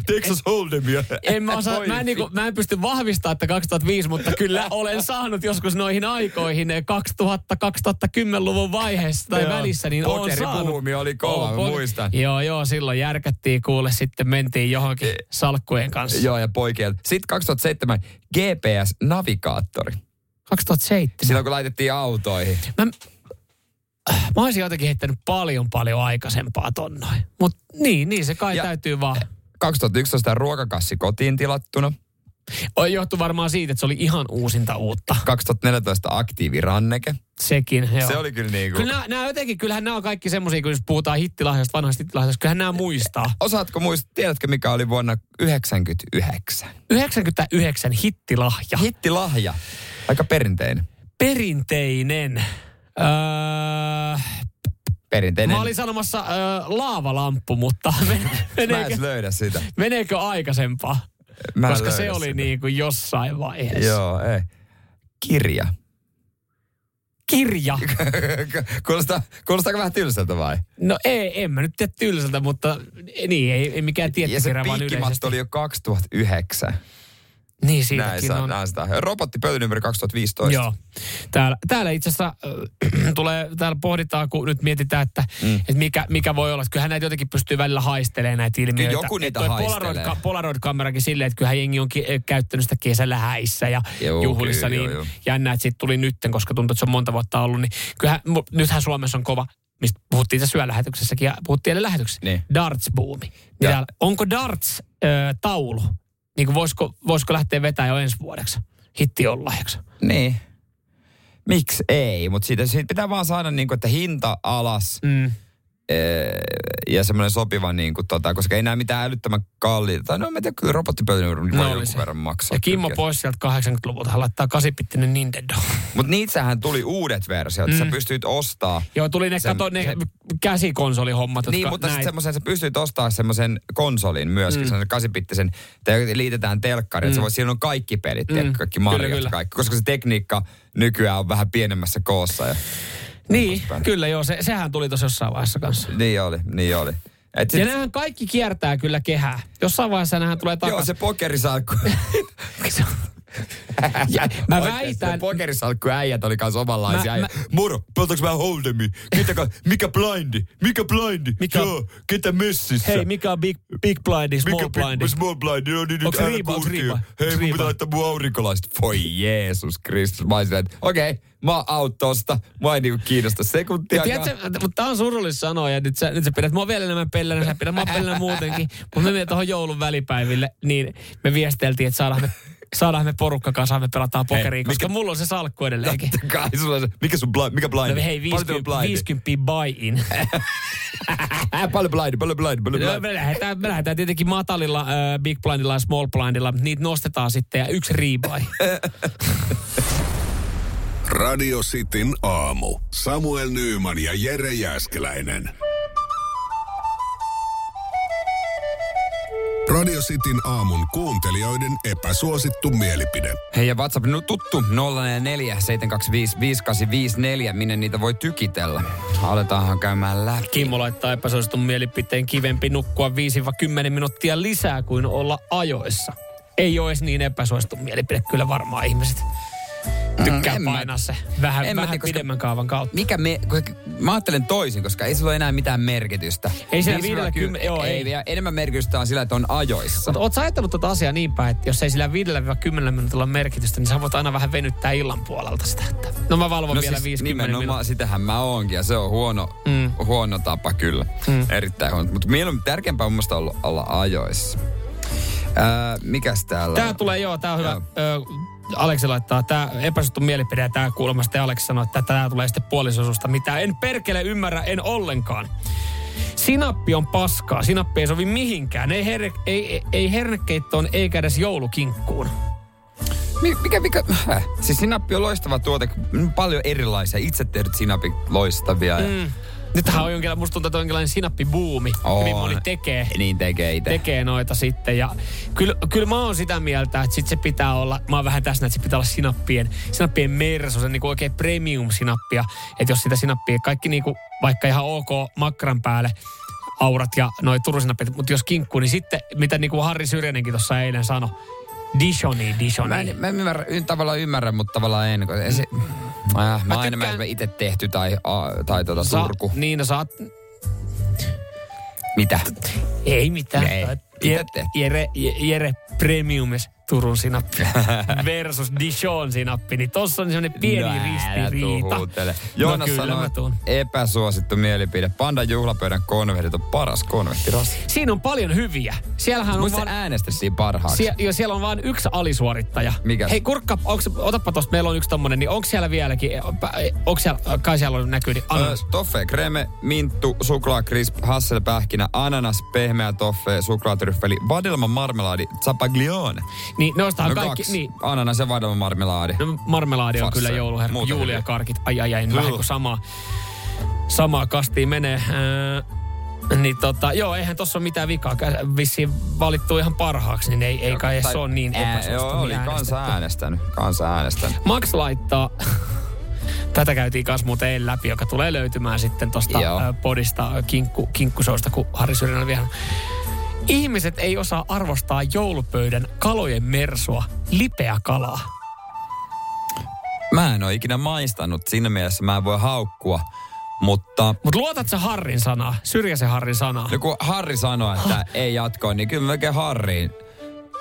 Texas Hold'emia? En mä, osaa, mä, en, niinku, mä en pysty vahvistamaan, että 2005, mutta kyllä olen saanut joskus noihin aikoihin eh, 2000-2010-luvun vaiheessa tai Joo. välissä, niin on saanut. Oli kova, poke- muistan. Joo, joo, silloin järkättiin kuule, sitten mentiin johonkin Eh, salkkujen kanssa. Joo, ja poikien. Sitten 2007 GPS-navigaattori. 2007. Silloin kun laitettiin autoihin. Mä, mä olisin jotenkin heittänyt paljon paljon aikaisempaa tonnoin. Mutta niin, niin se kai Ja- täytyy vaan. 2011 ruokakassi kotiin tilattuna. Oi, Johtuu varmaan siitä, että se oli ihan uusinta uutta. 2014 aktiiviranneke. Sekin, joo. Se oli kyllä niinku... Kyllä nämä, nämä jotenkin, kyllähän nämä on kaikki semmoisia, kun jos puhutaan hittilahjoista, vanhasta hittilahjoista, kyllähän nämä muistaa. Osaatko muistaa, tiedätkö mikä oli vuonna 99? 99 hittilahja. Hittilahja. Aika perinteinen. Perinteinen. Öö, Perinteinen. mä olin sanomassa öö, laavalamppu, mutta men- Mä en meneekö, edes löydä sitä. meneekö aikaisempaa? Mä Koska se oli sitä. niin kuin jossain vaiheessa. Joo, ei. Kirja. Kirja. Kuulostaa, kuulostaako vähän tylsältä vai? No ei, en mä nyt tiedä tylsältä, mutta niin, ei, ei mikään Ja se tiettikirja, vaan yleisesti. oli jo 2009. Niin, Näin, siitäkin saa, on. näin sitä. Robottipöytä numero 2015. Joo. Täällä, täällä itse asiassa äh, tulee, täällä pohditaan, kun nyt mietitään, että, mm. että mikä, mikä voi olla. Että kyllähän näitä jotenkin pystyy välillä haistelemaan näitä ilmiöitä. joku niitä Että haistelee. Polaroid, Polaroid-kamerakin silleen, että kyllähän jengi on ki- eh, käyttänyt sitä kesällä häissä ja Joo, juhlissa. kyllä, niin joo, joo. jännä, että siitä tuli nytten, koska tuntuu, että se on monta vuotta ollut. Niin kyllähän, nythän Suomessa on kova mistä puhuttiin tässä yölähetyksessäkin ja puhuttiin eilen lähetyksessä. Niin. Darts-buumi. Onko darts-taulu? Niin kuin voisiko, voisiko lähteä vetämään jo ensi vuodeksi? Hitti on lahjaksi. Niin. Miksi ei? Mutta siitä, siitä pitää vaan saada niinku, että hinta alas Mm. Ja semmoinen sopiva, niinku, tota, koska ei näe mitään älyttömän kalliita. Tai no mä en tiedä, kyllä robottipöytä voi No jonkun verran maksaa. Ja Kimmo pois sieltä 80-luvulta, hän laittaa kasipittinen Nintendo. Mutta niitähän tuli uudet versiot. Mm. Sä pystyit ostaa Joo, tuli ne, Se- kato, ne se- käsikonsolihommat, jotka Niin, mutta sitten näit- semmoisen, sä pystyt ostaa semmoisen konsolin myöskin, mm. semmoisen kasipittisen, te liitetään telkkari, mm. että se voi, siinä on kaikki pelit, mm. kaikki Kyllä, Mariot kyllä. ja kaikki, koska se tekniikka nykyään on vähän pienemmässä koossa. Ja, Niin, poispäin. kyllä joo, se, sehän tuli tuossa jossain vaiheessa kanssa. niin oli, niin oli. Et Ja sit, nämähän kaikki kiertää kyllä kehää. Jossain vaiheessa nämähän tulee joo, takaisin. se pokerisalkku. Ja, mä väitän, pokerisalkku äijät oli kans omanlaisia. Mä- Mä, mä- Moro, pelataanko vähän holdemi? Ketä, mikä blindi? Mikä blindi? Mikä- Joo, ketä messissä? hei, mikä on big, big blindi, small Mikä blindi? Small blind, no niin Onks nyt riipa, onks riipa? Hei, mun pitää laittaa mun aurinkolaiset. Voi Jeesus Kristus. Mä olisin, että okei, okay, mä oon out tosta. Mä en niinku kiinnosta sekuntia. Mutta tää on surullista sanoa, ja nyt sä, nyt sä pidät mua vielä enemmän pellänä, sä pidät mua pellänä muutenkin. Mutta me menemme tuohon joulun välipäiville, niin me viesteltiin, että saadaan me, saadaan me porukka kasaan, me pelataan pokeria, koska mikä- mulla on se salkku edelleenkin. Kai sulla on se, mikä sun blind, mikä blind? No hei, Paljon teillä on 50, blindi? 50 buy-in. Paljon blind, paljon blind, paljon No, blind. me, lähdetään, me lähdetään tietenkin matalilla, äh, big blindilla ja small blindilla. Niitä nostetaan sitten ja yksi rebuy. Radio Cityn aamu. Samuel Nyyman ja Jere Jäskeläinen. Radio Cityn aamun kuuntelijoiden epäsuosittu mielipide. Hei ja WhatsApp no, tuttu 044 725 5854, minne niitä voi tykitellä. Aletaanhan käymään läpi. Kimmo laittaa epäsuositun mielipiteen kivempi nukkua 5-10 minuuttia lisää kuin olla ajoissa. Ei ole edes niin epäsuosittu mielipide, kyllä varmaan ihmiset tykkää en mä- painaa se vähän, en mä vähän tiedä, pidemmän kaavan kautta. Mikä me, koska mä ajattelen toisin, koska ei sillä ole enää mitään merkitystä. Ei sillä Viisi- viidellä ky- kymmen- joo, ei. ei. Enemmän merkitystä on sillä, että on ajoissa. Mutta oot sä ajatellut tätä asiaa niin päin, että jos ei sillä 5-10 minuutilla ole merkitystä, niin sä voit aina vähän venyttää illan puolelta sitä. Että no mä valvon No vielä siis 50 nimenomaan minuuttia. sitähän mä oonkin ja se on huono, Mm. huono tapa kyllä. Mm. Erittäin huono. Mutta mieluummin tärkeämpää on mun mielestä olla, olla ajoissa. Ää, mikäs täällä Tää on? tulee, joo, tää on hyvä. Joo. Aleksi laittaa, tää epäsuosittu mielipide, ja tää kuulemma sitten Aleksi sanoi, että tää tulee sitten puolisosusta, mitä en perkele ymmärrä, en ollenkaan. Sinappi on paskaa, sinappi ei sovi mihinkään, ei, her, ei, ei, ei hernekeittoon eikä edes joulukinkkuun. Mi- Mikä, mikä, häh? Siis sinappi on loistava tuote. Paljon erilaisia. Itse tehdyt sinapit loistavia. Ja Mm. Nythän on jonkinlainen, musta tuntuu, että on jonkinlainen sinappibuumi. On. Hyvin moni tekee. Niin tekee itse. tekee noita sitten. Ja kyllä, kyllä mä oon sitä mieltä, että sit se pitää olla, mä oon vähän tässä, että se pitää olla sinappien, sinappien merso, se niinku oikein premium sinappia. Että jos sitä sinappia, kaikki niinku, vaikka ihan ok makran päälle, aurat ja noi turusinappit, mutta jos kinkku, niin sitten, mitä niinku Harri Syrjänenkin tuossa eilen sanoi, Dishoni, Dishoni. Mä en, mä en ymmärrä, tavallaan ymmärrä, mutta tavallaan en. kun Se, äh, mä, mä Mä aina mä tykkään- itse tehty tai, a, tai tota Sa- Turku. Niin, no saat, Mitä? ei mitään. Ei, Jere. Jere, Jere Premiumis. Turun sinappi versus Dijon sinappi, niin tossa on semmoinen pieni No, älä ristiriita. tuhuutele. Joonas no sanoi, mä tuun. epäsuosittu mielipide. Pandan juhlapöydän konvehdit on paras konvehtirasi. Siinä on paljon hyviä. Siellähän on Muista vaan... se äänestettiin parhaaksi. Sie- jo, siellä on vain yksi alisuorittaja. Mikäs? Hei kurkka, onks, otappa tosta, meillä on yksi tommonen, niin onko siellä vieläkin, onko siellä, kai siellä on näkyy, niin ananas. toffe, kreme, minttu, suklaakrisp, hasselpähkinä, ananas, pehmeä toffe, suklaatryffeli, vadelma marmelaadi, zapaglione. Niin nostahan No kaikki, kaksi. niin, Ananas ja vadelma marmelaadi. No, marmelaadi on Farsse. kyllä jouluherkku. Hyviä. karkit. Ai ai ai, vähän kuin samaa, samaa kastiin menee. Öö, niin tota, joo, eihän tossa ole mitään vikaa. Vissiin valittu ihan parhaaksi, niin ei, ei kai Tai- se ole niin epäsuosittu. Joo, oli kansa äänestänyt. Kansa äänestänyt. Max laittaa, tätä käytiin kanssa muuten läpi, joka tulee löytymään sitten ö, podista kinkku, kinkkusousta, kun Harri Syrjänä vielä. Ihmiset ei osaa arvostaa joulupöydän kalojen mersua, lipeä kalaa. Mä en ole ikinä maistanut, siinä mielessä mä en voi haukkua. Mutta Mutta luotat sä Harrin sanaa, Syrjäsen Harrin sanaa? no kun Harri sanoi, että ei jatkoa, niin kyllä mä oikein Harriin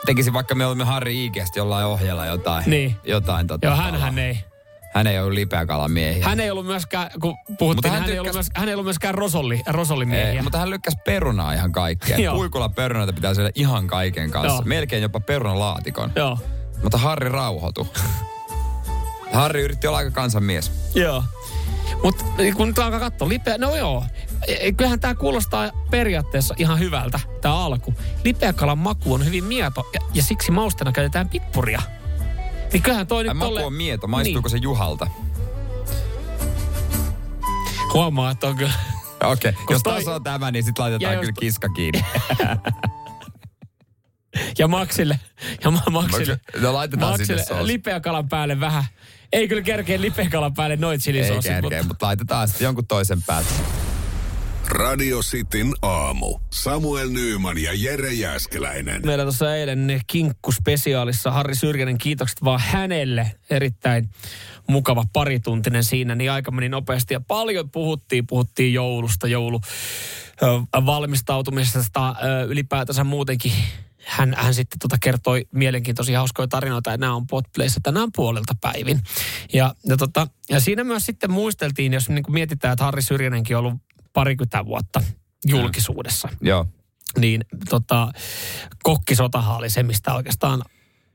tekisin vaikka me olemme Harri Iikestä jollain ohjella jotain. Niin. Jotain tota, Joo, hän ei. Hän ei ollut lipeäkalan miehiä. Hän ei ollut myöskään, kun puhuttiin, Mutta hän, hän hän, ei ollut tykkäs- myös, hän ei ollut myöskään rosolli, rosollimiehiä. Ei, mutta hän lykkäsi perunaa ihan kaikkeen. Joo. Puikulla perunoita pitää syödä ihan kaiken kanssa. Joo. Melkein jopa perunalaatikon. Joo. Mutta Harri rauhoitui. Harri yritti olla aika kansanmies. Joo. Mutta kun nyt alkaa katsoa, lipeä, no joo. E- Kyllähän tämä kuulostaa periaatteessa ihan hyvältä, tämä alku. Lipeäkalan maku on hyvin mieto ja, ja siksi maustena käytetään pippuria. Niin kyllähän toi nyt tolle... on mieto. Maistuuko niin. se Juhalta? Huomaa, että on kyllä... Okei, okay. jos toi- taso on tämä, niin sitten laitetaan Ja jos- kyllä kiska kiinni. Ja Maksille, ja ma- Maksille, No laitetaan sinne Maksille soosi. lipeäkalan päälle vähän. Ei kyllä kerkeä lipeäkalan päälle noit Ei chilisoosit, kerkeä, mutta laitetaan sitten jonkun toisen päältä. Radio Cityn aamu. Samuel Nyyman ja Jere Jäskeläinen. Meillä tuossa eilen kinkkuspesiaalissa Harri Syrjänen, kiitokset vaan hänelle. Erittäin mukava parituntinen siinä, niin aika meni nopeasti. Ja paljon puhuttiin, puhuttiin joulusta, joulu valmistautumisesta, ylipäätänsä muutenkin. Hän, hän sitten tota kertoi mielenkiintoisia hauskoja tarinoita, että nämä on Podplayssa tänään puolelta päivin. Ja, ja, tota, ja siinä myös sitten muisteltiin, jos niin mietitään, että Harri Syrjänenkin on ollut parikymmentä vuotta julkisuudessa Joo. niin tota, kokkisotahan oli se, mistä oikeastaan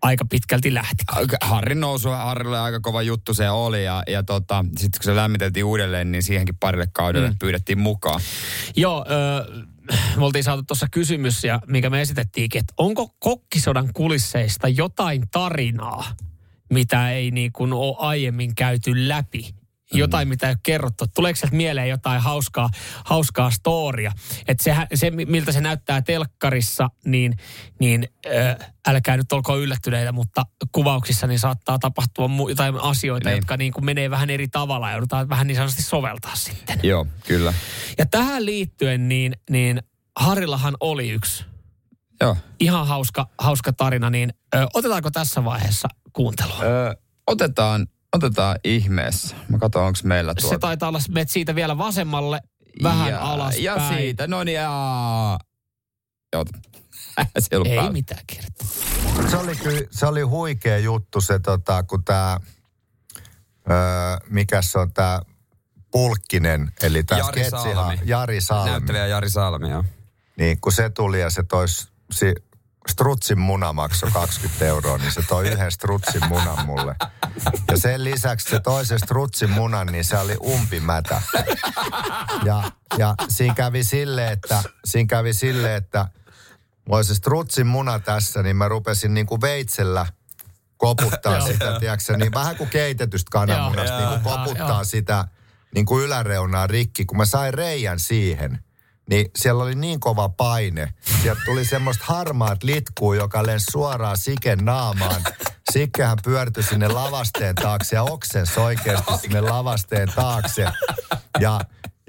aika pitkälti lähti. Harrin nousu, Harrille aika kova juttu se oli ja, ja tota, sitten kun se lämmiteltiin uudelleen, niin siihenkin parille kaudelle mm. pyydettiin mukaan. Joo, ö, me oltiin saatu tuossa kysymys, ja mikä me esitettiinkin, että onko kokkisodan kulisseista jotain tarinaa, mitä ei niin kuin ole aiemmin käyty läpi? Jotain, mitä ei ole kerrottu. Tuleeko sieltä mieleen jotain hauskaa, hauskaa storia? Että sehän, se, miltä se näyttää telkkarissa, niin, niin äh, älkää nyt olko yllättyneitä, mutta kuvauksissa niin saattaa tapahtua mu- jotain asioita, Niin. jotka niin kuin menee vähän eri tavalla ja joudutaan vähän niin sanotusti soveltaa sitten. Joo, kyllä. Ja tähän liittyen niin, niin Harillahan oli yksi Joo. ihan hauska, hauska tarina, niin ö, otetaanko tässä vaiheessa kuuntelua? Ö, otetaan, otetaan ihmeessä. Mä katson, onko meillä tuota. Se taitaa olla, menet siitä vielä vasemmalle, vähän ja, alas Ja siitä, no niin, jaa. Joo, se ei ollut Ei päällä. mitään kertaa. Se oli, se oli huikea juttu se, tota, kun tämä, öö, mikä se on tämä Pulkkinen, eli tämä Jari Salmi. Jari Salmi. Näyttelijä Jari Salmi, joo. Niin kun se tuli ja se tois, si, strutsin muna maksoi 20 euroa, niin se toi yhden strutsin munan mulle. Ja sen lisäksi se toisen strutsin munan, niin se oli umpimätä. Ja, ja siinä kävi silleen, että, siinä kävi silleen, että mulla oli se strutsin muna tässä, niin mä rupesin niin kuin veitsellä koputtaa sitä, tiedätkö, niin vähän kuin keitetystä kananmunasta, niin kuin koputtaa sitä niin kuin yläreunaa rikki. Kun mä sain reijän siihen, niin siellä oli niin kova paine. Sieltä tuli semmoista harmaat litkuu, joka lensi suoraan Siken naamaan. Sikkehän pyörtyi sinne lavasteen taakse ja oksensi oikeasti sinne lavasteen taakse. Ja,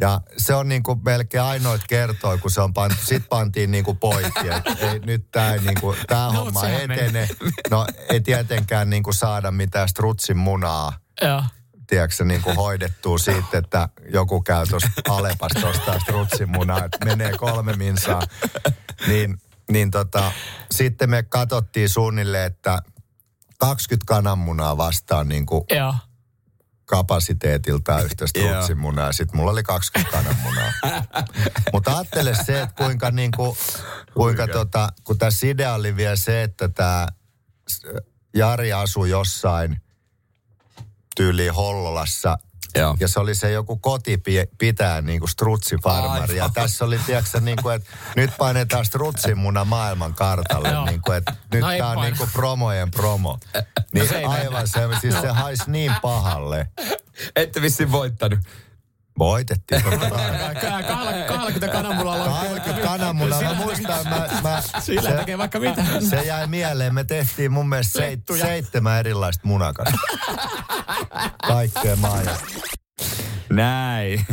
ja se on niin kuin melkein ainoit kertoi, kun se on pantu. Sitten pantiin niin kuin poikki, ei, nyt tämä niin kuin, tää No, homma etene. No ei tietenkään niin kuin saada mitään strutsin munaa Joo. Tiedätkö, niin kuin hoidettua siitä, että joku käy tuossa Alepasta ostaa strutsin munaa, että menee kolme minsaa. Niin niin tota, sitten me katsottiin suunnilleen, että 20 kananmunaa vastaan niin kuin Joo. kapasiteetiltaan yhtä strutsimunaa. Sitten mulla oli 20 kananmunaa. Mutta ajattele se, että kuinka, niin kuin, kuinka tota, kun tässä idea oli vielä se, että tämä Jari asui jossain tyyliin Hollolassa. Joo. Ja se oli se joku koti pi- pitää niin kuin strutsifarmari. Ja tässä oli, tiedätkö, niin kuin, että nyt painetaan strutsimuna maailman kartalle. Niin kuin, että nyt No tämä on niin kuin promojen promo. Niin se ei aivan se, siis se haisi niin pahalle. Ette vissiin voittanut. Voitettiin totta kai. 20 kananmunalla on 20 kananmunaa. Mä muistan, mä, mä, Sillä se, tekee vaikka mitä. se jäi mieleen. Me tehtiin mun mielestä seit, seitsemän erilaista munakasta. Kaikkea maailmaa. Näin.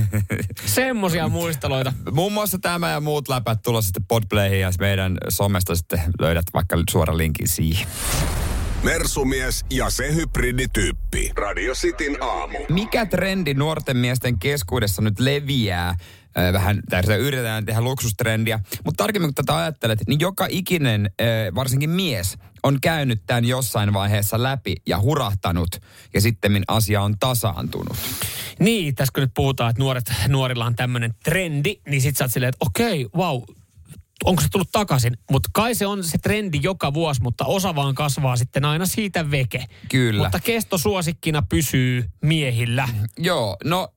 Semmosia muisteloita. Muun muassa tämä ja muut läpät tulla sitten Podplayhin ja meidän somesta sitten löydät vaikka suora linkin siihen. Mersumies ja se hybridityyppi. Radio Cityn aamu. Mikä trendi nuorten miesten keskuudessa nyt leviää? Vähän tässä yritetään tehdä luksustrendiä, mutta tarkemmin kun tätä ajattelet, niin joka ikinen, varsinkin mies, on käynyt tämän jossain vaiheessa läpi ja hurahtanut ja sitten asia on tasaantunut. Niin, tässä kun nyt puhutaan, että nuoret, nuorilla on tämmöinen trendi, niin sit sä oot silleen, että okei, wow, onko se tullut takaisin? Mutta kai se on se trendi joka vuosi, mutta osa vaan kasvaa sitten aina siitä veke. Kyllä. Mutta kestosuosikkina pysyy miehillä. Joo, no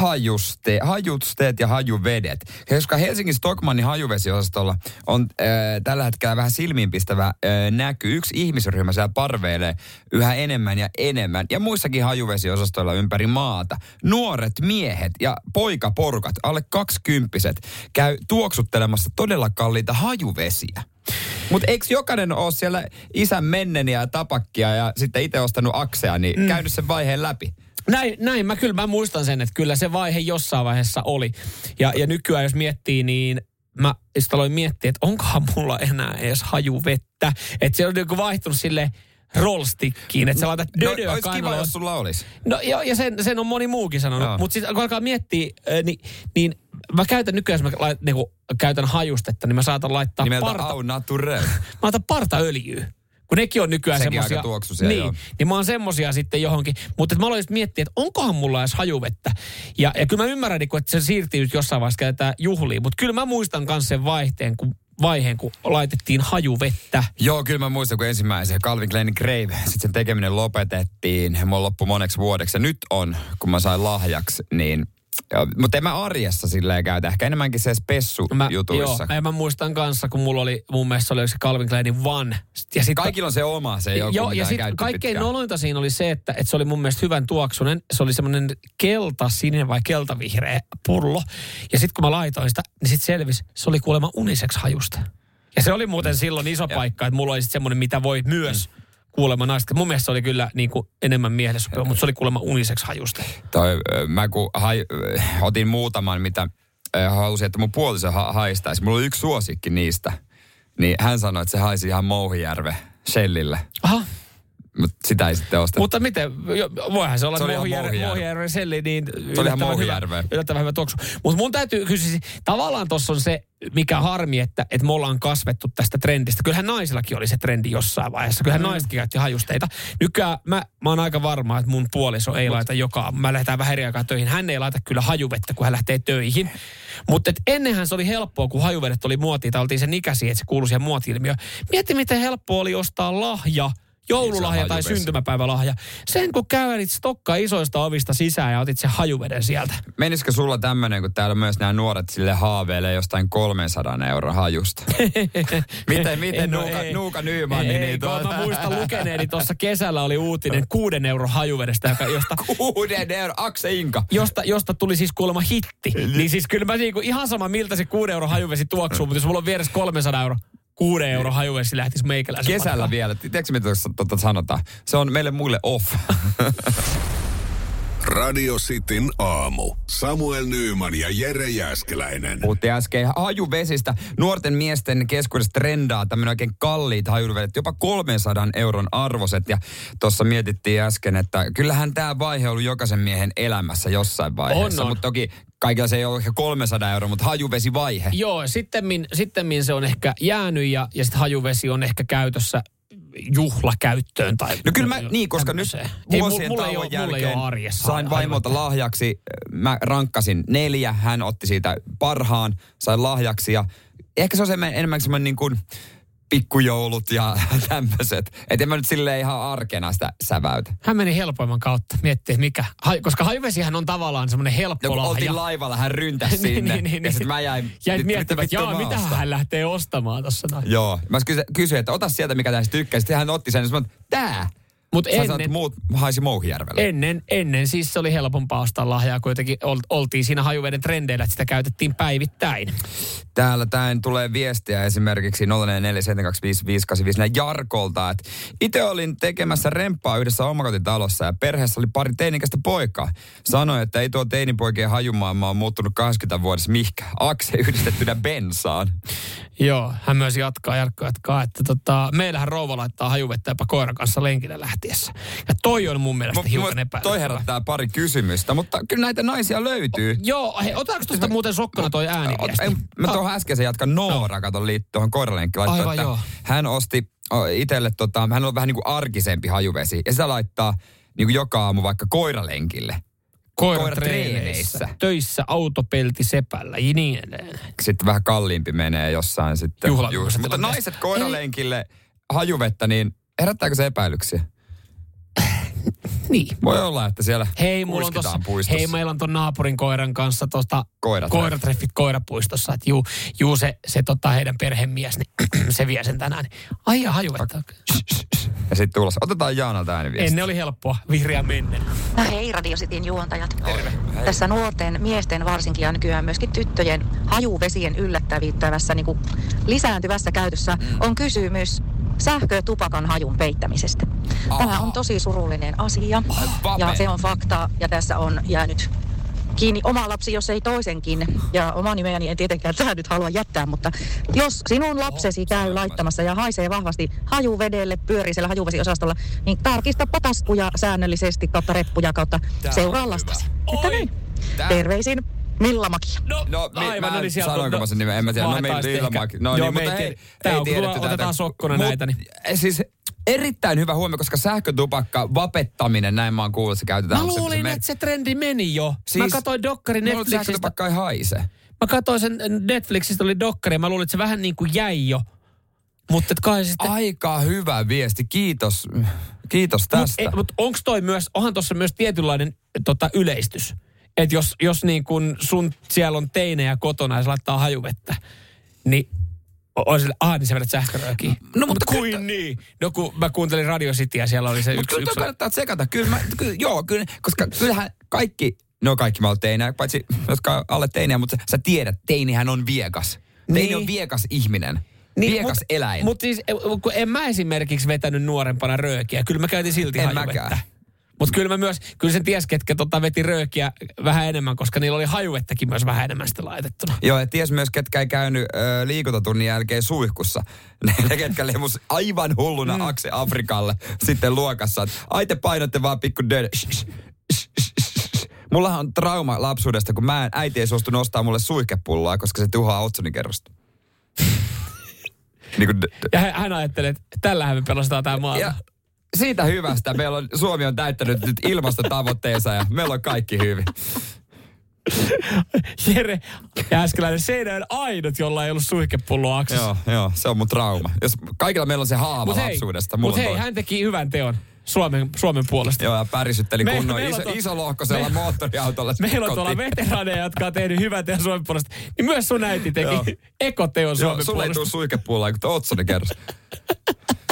hajuste, hajusteet ja hajuvedet. Koska Helsingin Stockmannin hajuvesiosastolla on äh, tällä hetkellä vähän silmiinpistävä äh, näky. Yksi ihmisryhmä siellä parveilee yhä enemmän ja enemmän. Ja muissakin hajuvesiosastoilla ympäri maata. Nuoret miehet ja poikaporukat, alle kaksikymppiset, käy tuoksuttelemassa todella kalliita hajuvesiä. Mutta eikö jokainen ole siellä isän menneniä ja tapakkia ja sitten itse ostanut aksea, niin mm. käynyt sen vaiheen läpi? Näin, näin mä kyllä mä muistan sen, että kyllä se vaihe jossain vaiheessa oli. Ja, ja nykyään jos miettii, niin mä sitten aloin miettiä, että onkohan mulla enää edes hajuvettä. Että se on niinku vaihtunut sille rollstickiin, että sä laitat dödöä no, olisi kiva, jos sulla olisi. No joo, ja sen, sen on moni muukin sanonut. Joo. Mutta sitten kun alkaa miettiä, niin, niin mä käytän nykyään, jos mä lait, niin käytän hajustetta, niin mä saatan laittaa Nimeltä parta, Au Naturel. mä laitan partaöljyä. Kun nekin on nykyään Sekin semmosia. aika tuoksuisia, niin, joo. niin mä oon semmosia sitten johonkin. Mutta mä aloin miettiä, että onkohan mulla edes hajuvettä. Ja, ja kyllä mä ymmärrän, niin kun, että se siirtyy nyt jossain vaiheessa käytetään juhliin. Mutta kyllä mä muistan myös sen vaihteen, kun, vaiheen, kun laitettiin hajuvettä. Joo, kyllä mä muistan, kun ensimmäisen Calvin Kleinin Grave, sitten sen tekeminen lopetettiin. Mulla loppui moneksi vuodeksi. Ja nyt on, kun mä sain lahjaksi, niin... joo, Mutta en mä arjessa silleen käytä. Ehkä enemmänkin se Mä, spessu-jutuissa. joo, ja mä muistan kanssa, kun mulla oli, mun mielestä oli se Calvin Kleinin One. Ja sit, Kaikilla on se oma, se joku, Joo, ja sitten kaikkein pitkään. nolointa siinä oli se, että, että se oli mun mielestä hyvän tuoksunen. Se oli semmoinen keltasininen vai keltavihreä pullo. Ja sitten kun mä laitoin sitä, niin sitten selvisi, se oli kuulemma uniseksi hajusta. Ja se oli muuten silloin iso paikka, että mulla oli sitten semmoinen, mitä voi myös Mm. Kuulemma naista. Mun mielestä se oli kyllä niin kuin enemmän miehelle sopiva, mutta se oli kuulemma uniseksi hajusta. Toi, mä kun hai, ö, otin muutaman, mitä halusin, että mun puoliso ha- haistaisi. Mulla oli yksi suosikki niistä. Niin hän sanoi, että se haisi ihan Mouhijärve Shellille. Aha. Mutta sitä ei sitten ostettu. Mutta miten, voihan se olla Se. Mohijärven selli, niin ihan yllättävän hyvä, yllättävän hyvä tuoksu. Mutta mun täytyy kysyä, tavallaan tuossa on se, mikä harmi, että, että me ollaan kasvettu tästä trendistä. Kyllähän naisillakin oli se trendi jossain vaiheessa. Kyllähän mm. naisetkin käytti hajusteita. Nykyään mä, mä oon aika varma, että mun puoliso ei laita joka. Mä lähdetään vähän eri aikaa töihin. Hän ei laita kyllä hajuvettä, kun hän lähtee töihin. Mutta ennenhän se oli helppoa, kun hajuvedet oli muotia, tai oltiin sen ikäisiä, että se kuului siihen muoti-ilmiöön. Mieti, miten helppoa oli ostaa lahja joululahja tai syntymäpäivälahja. Sen kun kävelit stokka isoista ovista sisään ja otit sen hajuveden sieltä. Menisikö sulla tämmöinen, kun täällä myös nämä nuoret sille haaveilee jostain 300 euroa hajusta? miten, miten En oo- Nuuka, ei. Nuuka Nyman? Ei, niin tuota- mä muistan lukeneeni tuossa kesällä oli uutinen kuuden euron hajuvedestä, joka, josta, Kuuden euro, Akse Inka. josta, josta tuli siis kuulemma hitti. Niin siis kyllä mä niinku, ihan sama miltä se kuuden euron hajuvesi tuoksuu, mutta jos mulla on vieressä 300 euro, kuuden euron hajuvesi lähtisi meikäläisen Kesällä matkaan. vielä. Tiedätkö mitä tuossa tota sanotaan? Se on meille muille off. Radio Cityn aamu. Samuel Nyyman ja Jere Jäskeläinen. Puhuttiin äsken hajuvesistä. Nuorten miesten keskuudessa trendaa tämmöinen oikein kalliit hajuvedet, jopa 300 euron arvoset. Ja tuossa mietittiin äsken, että kyllähän tämä vaihe on ollut jokaisen miehen elämässä jossain vaiheessa. On, on. Mutta toki kaikilla se ei ole ehkä 300 euroa, mutta hajuvesivaihe. Joo, sittemmin, sittemmin se on ehkä jäänyt ja, ja sitten hajuvesi on ehkä käytössä juhlakäyttöön tai No kyllä mä, niin, koska nyt tämmöiseen. Ei, vuosien mulla ei tauon ole, mulla ei jälkeen arjessa sain vaimolta lahjaksi, mä rankkasin neljä, hän otti siitä parhaan, sain lahjaksi ja ehkä se on enemmän semmoinen niin kuin pikkujoulut ja tämmöiset. Että en mä nyt silleen ihan arkena sitä säväytä. Hän meni helpoimman kautta, miettii että mikä. Haj, koska hajuvesihän on tavallaan semmoinen helppo No kun lahja. oltiin laivalla, hän ryntäsi Niin, sinne. niin, niin, ja sitten niin. mä jäin... Jäit nyt- miettimään, että jaa, vittua mitä hän lähtee ostamaan tuossa noin. Joo. Mä kysyin, että ota sieltä, mikä tästä tykkää. Sitten hän otti sen ja sanoin, että tää. Mutta Sä ennen, että muut haisi Mouhijärvelle. ennen, ennen siis se oli helpompaa ostaa lahjaa, kun jotenkin ol, oltiin siinä hajuveden trendeillä, että sitä käytettiin päivittäin. Täällä tämän tulee viestiä esimerkiksi 0447255854 Jarkolta, että itse olin tekemässä remppaa yhdessä omakotitalossa ja perheessä oli pari teinikästä poikaa. Sanoi, että ei tuo teinipoikien hajumaailma ole muuttunut 20 vuodessa mihkä. Akse yhdistettynä bensaan. Joo, hän myös jatkaa, Jarkko jatkaa, että tota, meillähän rouva laittaa hajuvettä jopa koiran kanssa lenkille lähtiessä. Ja toi on mun mielestä Mu- hiukan epäilyttävää. Toi herättää pari kysymystä, mutta kyllä näitä naisia löytyy. Joo, hei, otetaanko tuosta muuten sokkona toi? Ot- Mä tuohon äskeisen jatkan Noora, kato liittyen tuohon koiralenkkiin. laittoi, Aivan että joo. Hän osti o, itselle, tota, hän on vähän niin kuin arkisempi hajuvesi. Ja sitä laittaa niin kuin joka aamu vaikka koiralenkille. Koiratreeneissä, töissä, autopelti sepällä ja niin edelleen. Sitten vähän kalliimpi menee jossain sitten. Juhlallisessa Just. Mutta naiset koiralenkille hajuvettä, niin herättääkö se epäilyksiä? Niin. Voi olla, että siellä Hei, mulla on tossa, puistossa. hei, meillä on ton naapurin koiran kanssa tosta Koiratreffit. koirapuistossa. Että juu, juu se, se tota heidän perhemies, niin se vie sen tänään. Ai ja hajuvetta. Ja sitten tulossa. Otetaan Jaanalta ääniviesti. Ennen oli helppoa, vihreä mennen. No hei Radio Cityn juontajat. Tässä nuorten miesten varsinkin ja nykyään myöskin tyttöjen hajuvesien yllättävittävässä niin kuin lisääntyvässä käytössä on kysymys sähkötupakan hajun peittämisestä. Tämä on tosi surullinen asia ja se on fakta ja tässä on jäänyt kiinni oma lapsi, jos ei toisenkin. Ja oma nimeäni en tietenkään tähän nyt halua jättää, mutta jos sinun lapsesi käy laittamassa ja haisee vahvasti hajuvedelle, pyörii siellä hajuvesiosastolla, niin tarkista potaskuja säännöllisesti kautta reppuja kautta Tää seuraa hyvä. lastasi. Että Oi. niin. Tää- Terveisin Milla Makia. No, No, mi- aivan, mä no niin sieltä sanoinko on- mä sen nimen, en mä tiedä. No, sitten Ilma- ehkä. no Joo, niin, me mutta ei. Tää ei tiedetty otetaan tätä. sokkona Mut, näitä, niin- Siis erittäin hyvä huomio, koska sähkötupakka, vapettaminen, näin mä oon kuullut, se käytetään. Mä luulin, että se trendi meni jo. Siis- mä katsoin dokkari Netflixistä. sähkötupakka ei haise. Mä katsoin sen Netflixistä oli dokkari ja mä luulin, että se vähän niin kuin jäi jo. Mutta et kai sitten... Aika hyvä viesti, kiitos. Kiitos tästä. Mutta mut onko toi myös, onhan tuossa myös tietynlainen tota, yleistys? Että jos, jos niin kun sun siellä on teinejä kotona ja se laittaa hajuvettä, niin on sille, ah, niin sä vedät sähköröökiin. No, mutta kuin kyllä- niin? No kun mä kuuntelin Radio Cityä, siellä oli se Mutta yksi, kyllä toi yksi kannattaa tsekata. Kyllä, mä, kyllä, joo, kyllä, koska kyllähän kaikki, no kaikki mä oon teinejä, paitsi jotka on alle teinejä, mutta sä tiedät, teinihän on viekas. Teini Niin. on viekas ihminen. viekas mut, eläin. Mutta siis, eh, kun en mä esimerkiksi vetänyt nuorempana röökiä. Kyllä mä käytin silti En hajuvettä. mäkään. Mutta kyllä mä myös, kyllä sen ties, ketkä tota veti röökiä vähän enemmän, koska niillä oli hajuvettäkin myös vähän enemmän sitä laitettuna. Joo, ja ties myös, ketkä ei käynyt ö, liikuntatunnin jälkeen suihkussa. Ne, ne ketkä lemus aivan hulluna mm. Akse Afrikalle sitten luokassa. Ai te painotte vaan pikku död. Mullahan on trauma lapsuudesta, kun mä en, äiti ei suostu nostaa mulle suihkepulloa, koska se tuhoaa otsonikerrosta. niin kuin, d- d- Ja hän, hän ajattelee, että tällähän me pelastetaan tämä maailma. ja siitä hyvästä. Meillä on, Suomi on täyttänyt nyt ilmastotavoitteensa ja meillä on kaikki hyvin. Jere Jääskeläinen, Seinäjoen ainut, jolla ei ollut suihkepulloa aksessa. Joo, joo, se on mun trauma. Jos kaikilla meillä on se haava Mut hei, lapsuudesta. Mulla mut on hei hän teki hyvän teon Suomen, Suomen puolesta. Joo, ja pärisytteli Me- kunnon on iso, to- isolohkoisella me- moottoriautolla. Meillä on tuolla veteraaneja, jotka on tehnyt hyvän teon Suomen puolesta. Niin myös sun äiti teki Joo. ekoteon Joo, Suomen sulle ei puolesta. suikepuolella, kun Otsoni kerros.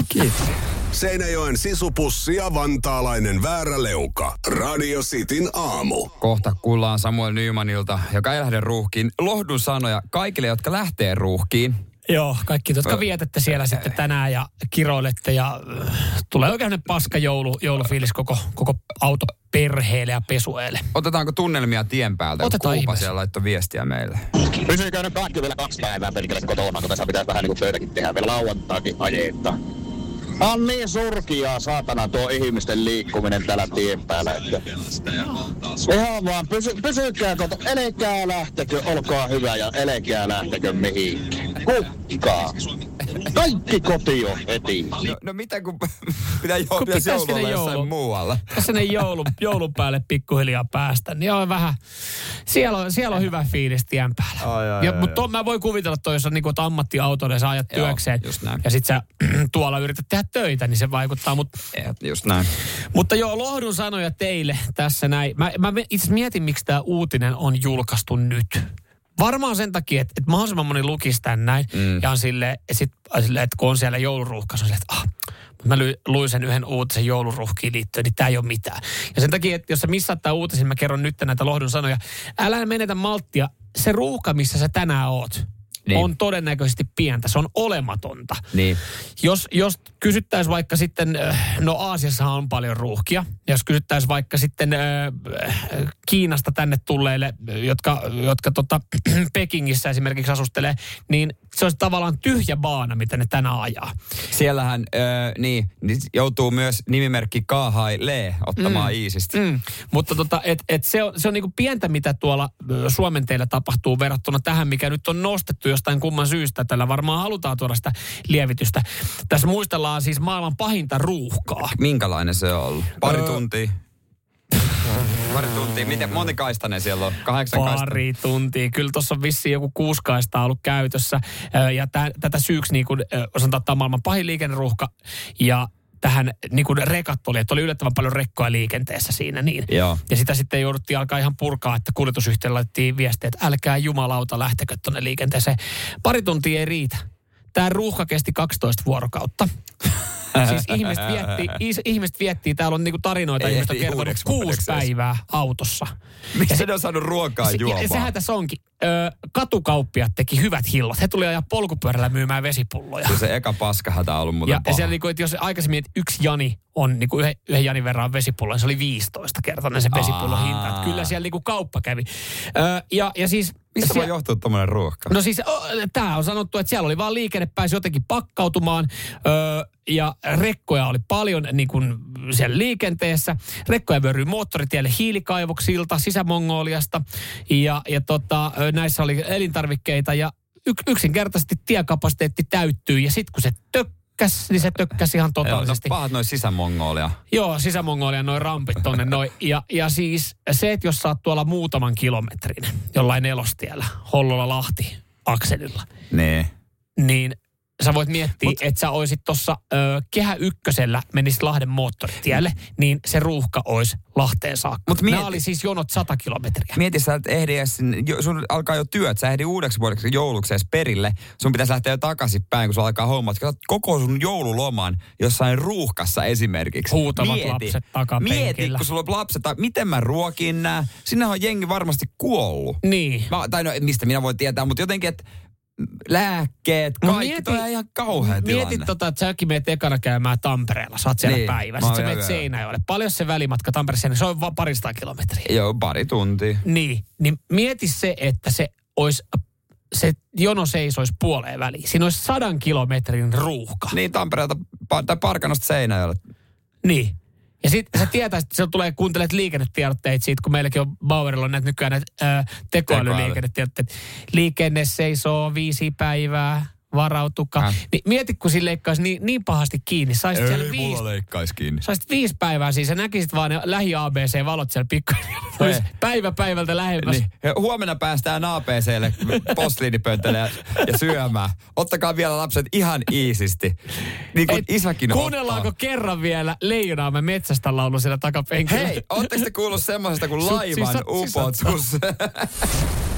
Kiitos. Seinäjoen sisupussi ja vantaalainen vääräleuka. Radio Cityn aamu. Kohta kuullaan Samuel Nymanilta, joka ei lähde ruuhkiin. Lohdun sanoja kaikille, jotka lähtee ruuhkiin. Joo, kaikki, jotka vietätte siellä sitten tänään ja kiroilette ja tulee oikein paska joulu, joulufiilis koko, koko auto perheelle ja pesueelle. Otetaanko tunnelmia tien päältä? Otetaan Kuupa ihmeessä. siellä laittoi viestiä meille. Pysyykö ne kaikki vielä kaksi päivää perkele kotona, kun tässä pitäisi vähän niin kuin töitäkin tehdä vielä lauantaakin ajetta. On niin surkia saatana tuo ihmisten liikkuminen täällä tien päällä. Että... Ihan vaan, pysy, pysykää koto, elekää lähtekö, olkaa hyvä ja elekää lähtekö mihinkään. Kukkaa. Kaikki koti on heti. No, no mitä kun pitää jo, Kun pitäisi pitäisi joulu olla sinne jossain joulu. muualla? Tässä ne joulun, joulun päälle pikkuhiljaa päästä, niin on vähän, siellä on, siellä on hyvä fiilis tien päällä. Ai, ai, ja, ai, mutta mä voin kuvitella, että jos on niin ja sä ajat työkseen ja sit sä tuolla yrität tehdä töitä, niin se vaikuttaa. Mut, Just näin. mutta joo, lohdun sanoja teille tässä näin. Mä, mä itse mietin, miksi tämä uutinen on julkaistu nyt. Varmaan sen takia, että, että mahdollisimman moni lukisi tän näin. Mm. Ja on silleen, sit, sille, että kun on siellä jouluruuhkassa, on silleen, että ah, mä lu- luin sen yhden uutisen jouluruuhkiin liittyen, niin tämä ei ole mitään. Ja sen takia, että jos sä missaat tämän uutisen, mä kerron nyt näitä lohdun sanoja. Älä menetä malttia. Se ruuhka, missä sä tänään oot, Niin. on todennäköisesti pientä. Se on olematonta. Niin. Jos, jos kysyttäisiin vaikka sitten, äh, no Aasiassahan on paljon ruuhkia. Jos kysyttäisiin vaikka sitten äh, äh, Kiinasta tänne tulleille, jotka, jotka tota, Pekingissä esimerkiksi asustelee, niin se olisi tavallaan tyhjä baana, mitä ne tänään ajaa. Siellähän, öö, niin, joutuu myös nimimerkki Kaahai Lee ottamaan mm. iisisti. Mm. Mutta tota, et, et se on, se on niinku pientä, mitä tuolla Suomen teillä tapahtuu verrattuna tähän, mikä nyt on nostettu jostain kumman syystä. Tällä varmaan halutaan tuoda sitä lievitystä. Tässä muistellaan siis maailman pahinta ruuhkaa. Minkälainen se on ollut? Pari Öö, tuntia. Pari tuntia. Miten monta kaistainen siellä on? Kahdeksan kaista. Pari tuntia. Kyllä tuossa on vissiin joku kuusi kaistaa ollut käytössä. Ö, Ja tä, tätä syyksi niin kuin, sanotaan, että tämä on maailman pahin liikenneruuhka. Ja tähän niin kuin rekat oli, että oli yllättävän paljon rekkoja liikenteessä siinä niin. Joo. Ja sitä sitten jouduttiin alkaa ihan purkaa, että kuljetusyhtiöllä laitettiin viestiä, että älkää jumalauta lähtekö tuonne liikenteeseen. Pari tuntia ei riitä. Tämä ruuhka kesti 12 vuorokautta. Siis ihmiset viettii, is, ihmiset viettii, täällä on niinku tarinoita, ihmiset on kertonut kuusi päivää autossa. Miksi ne on saanut ruokaa Se, ja juomaan? sehän tässä onkin. Ö, katukauppiat teki hyvät hillot. He tuli ajaa polkupyörällä myymään vesipulloja. Se, se eka paskahätä on ollut muuten Ja, ja paha. siellä, niinku, että jos aikaisemmin että yksi Jani on niinku yhden, yhden Janin verran vesipullo, niin se oli 15 kertainen se vesipullon hinta. Että kyllä siellä niinku kauppa kävi. Ö, ja, ja siis... Mistä voi johtua tommonen ruuhka? No siis tämä on sanottu, että siellä oli vaan liikenne pääsi jotenkin pakkautumaan ö, ja rekkoja oli paljon niin kuin siellä liikenteessä. Rekkoja vyöryi moottoritielle hiilikaivoksilta, sisämongoliasta ja, ja tota, näissä oli elintarvikkeita ja y, yksinkertaisesti tiekapasiteetti täyttyy ja sitten kun se tökkäs, niin se tökkäsi ihan Joo, no, totaalisesti. pahat noin sisämongolia. Joo, sisämongolian noin rampit tonne noin. Ja, ja siis se, että jos oot tuolla muutaman kilometrin jollain nelostiellä, Hollola-Lahti, akselilla, Nee. niin sä voit miettiä, Mut, että sä oisit tuossa Kehä Ykkösellä, menisit Lahden moottoritielle, niin se ruuhka olisi Lahteen saakka. Mut Mut mieti- Nämä oli siis jonot 100 kilometriä. Mieti sä, että ehdi edes sun alkaa jo työt, sä ehdi uudeksi vuodeksi jouluksi edes perille. Sun pitäisi lähteä jo takaisin päin, kun sulla alkaa hommat. Koko sun joululoman jossain ruuhkassa esimerkiksi. Huutavat lapset takapenkillä. Mieti, kun sulla on lapset, miten mä ruokin nää. Sinne on jengi varmasti kuollut. Niin. Mä, tai no, mistä minä voin tietää, mutta jotenkin, että lääkkeet, Mut kaikki, mieti, toi on ihan kauhea tilanne. Mieti tota, että säkin meet ekana käymään Tampereella, sä oot siellä Niin, päivä. Sitten sä meet jo- Seinäjoelle. Paljon se välimatka Tampereeseen, se on vaan parista kilometriä. Joo, pari tuntia. Niin, niin mieti se, että se olisi, se jono seisoisi puoleen väliin. Siinä olisi sadan kilometrin ruuhka. Niin Tampereelta, tai Parkanosta Seinäjoelle. Niin. Ja sitten sä tietäisit, että sä tulee kuuntelet liikennetiedotteita siitä, kun meilläkin on Bauerilla on näitä nykyään näitä ää, tekoälyliikennetiedotteita. Liikenne seisoo viisi päivää, varautukaa. Äh. Niin mieti, kun sille leikkaisi niin, niin pahasti kiinni. Saisit siellä viisi, leikkaisi kiinni. saisit viisi päivää siis ja näkisit vaan ne lähi ABC-valot siellä pikkuhiljaa. Olisi päivä päivältä lähemmäs. Niin. Ja huomenna päästään APClle posliinipöntölle ja, ja syömään. Ottakaa vielä lapset ihan iisisti. Niin kuin Et isäkin Kuunnellaanko ottaa. kerran vielä Leijonaamme metsästä laulu siellä takapenkillä? Hei, ootteko te kuullut semmoisesta kuin Sut- laivan upotus?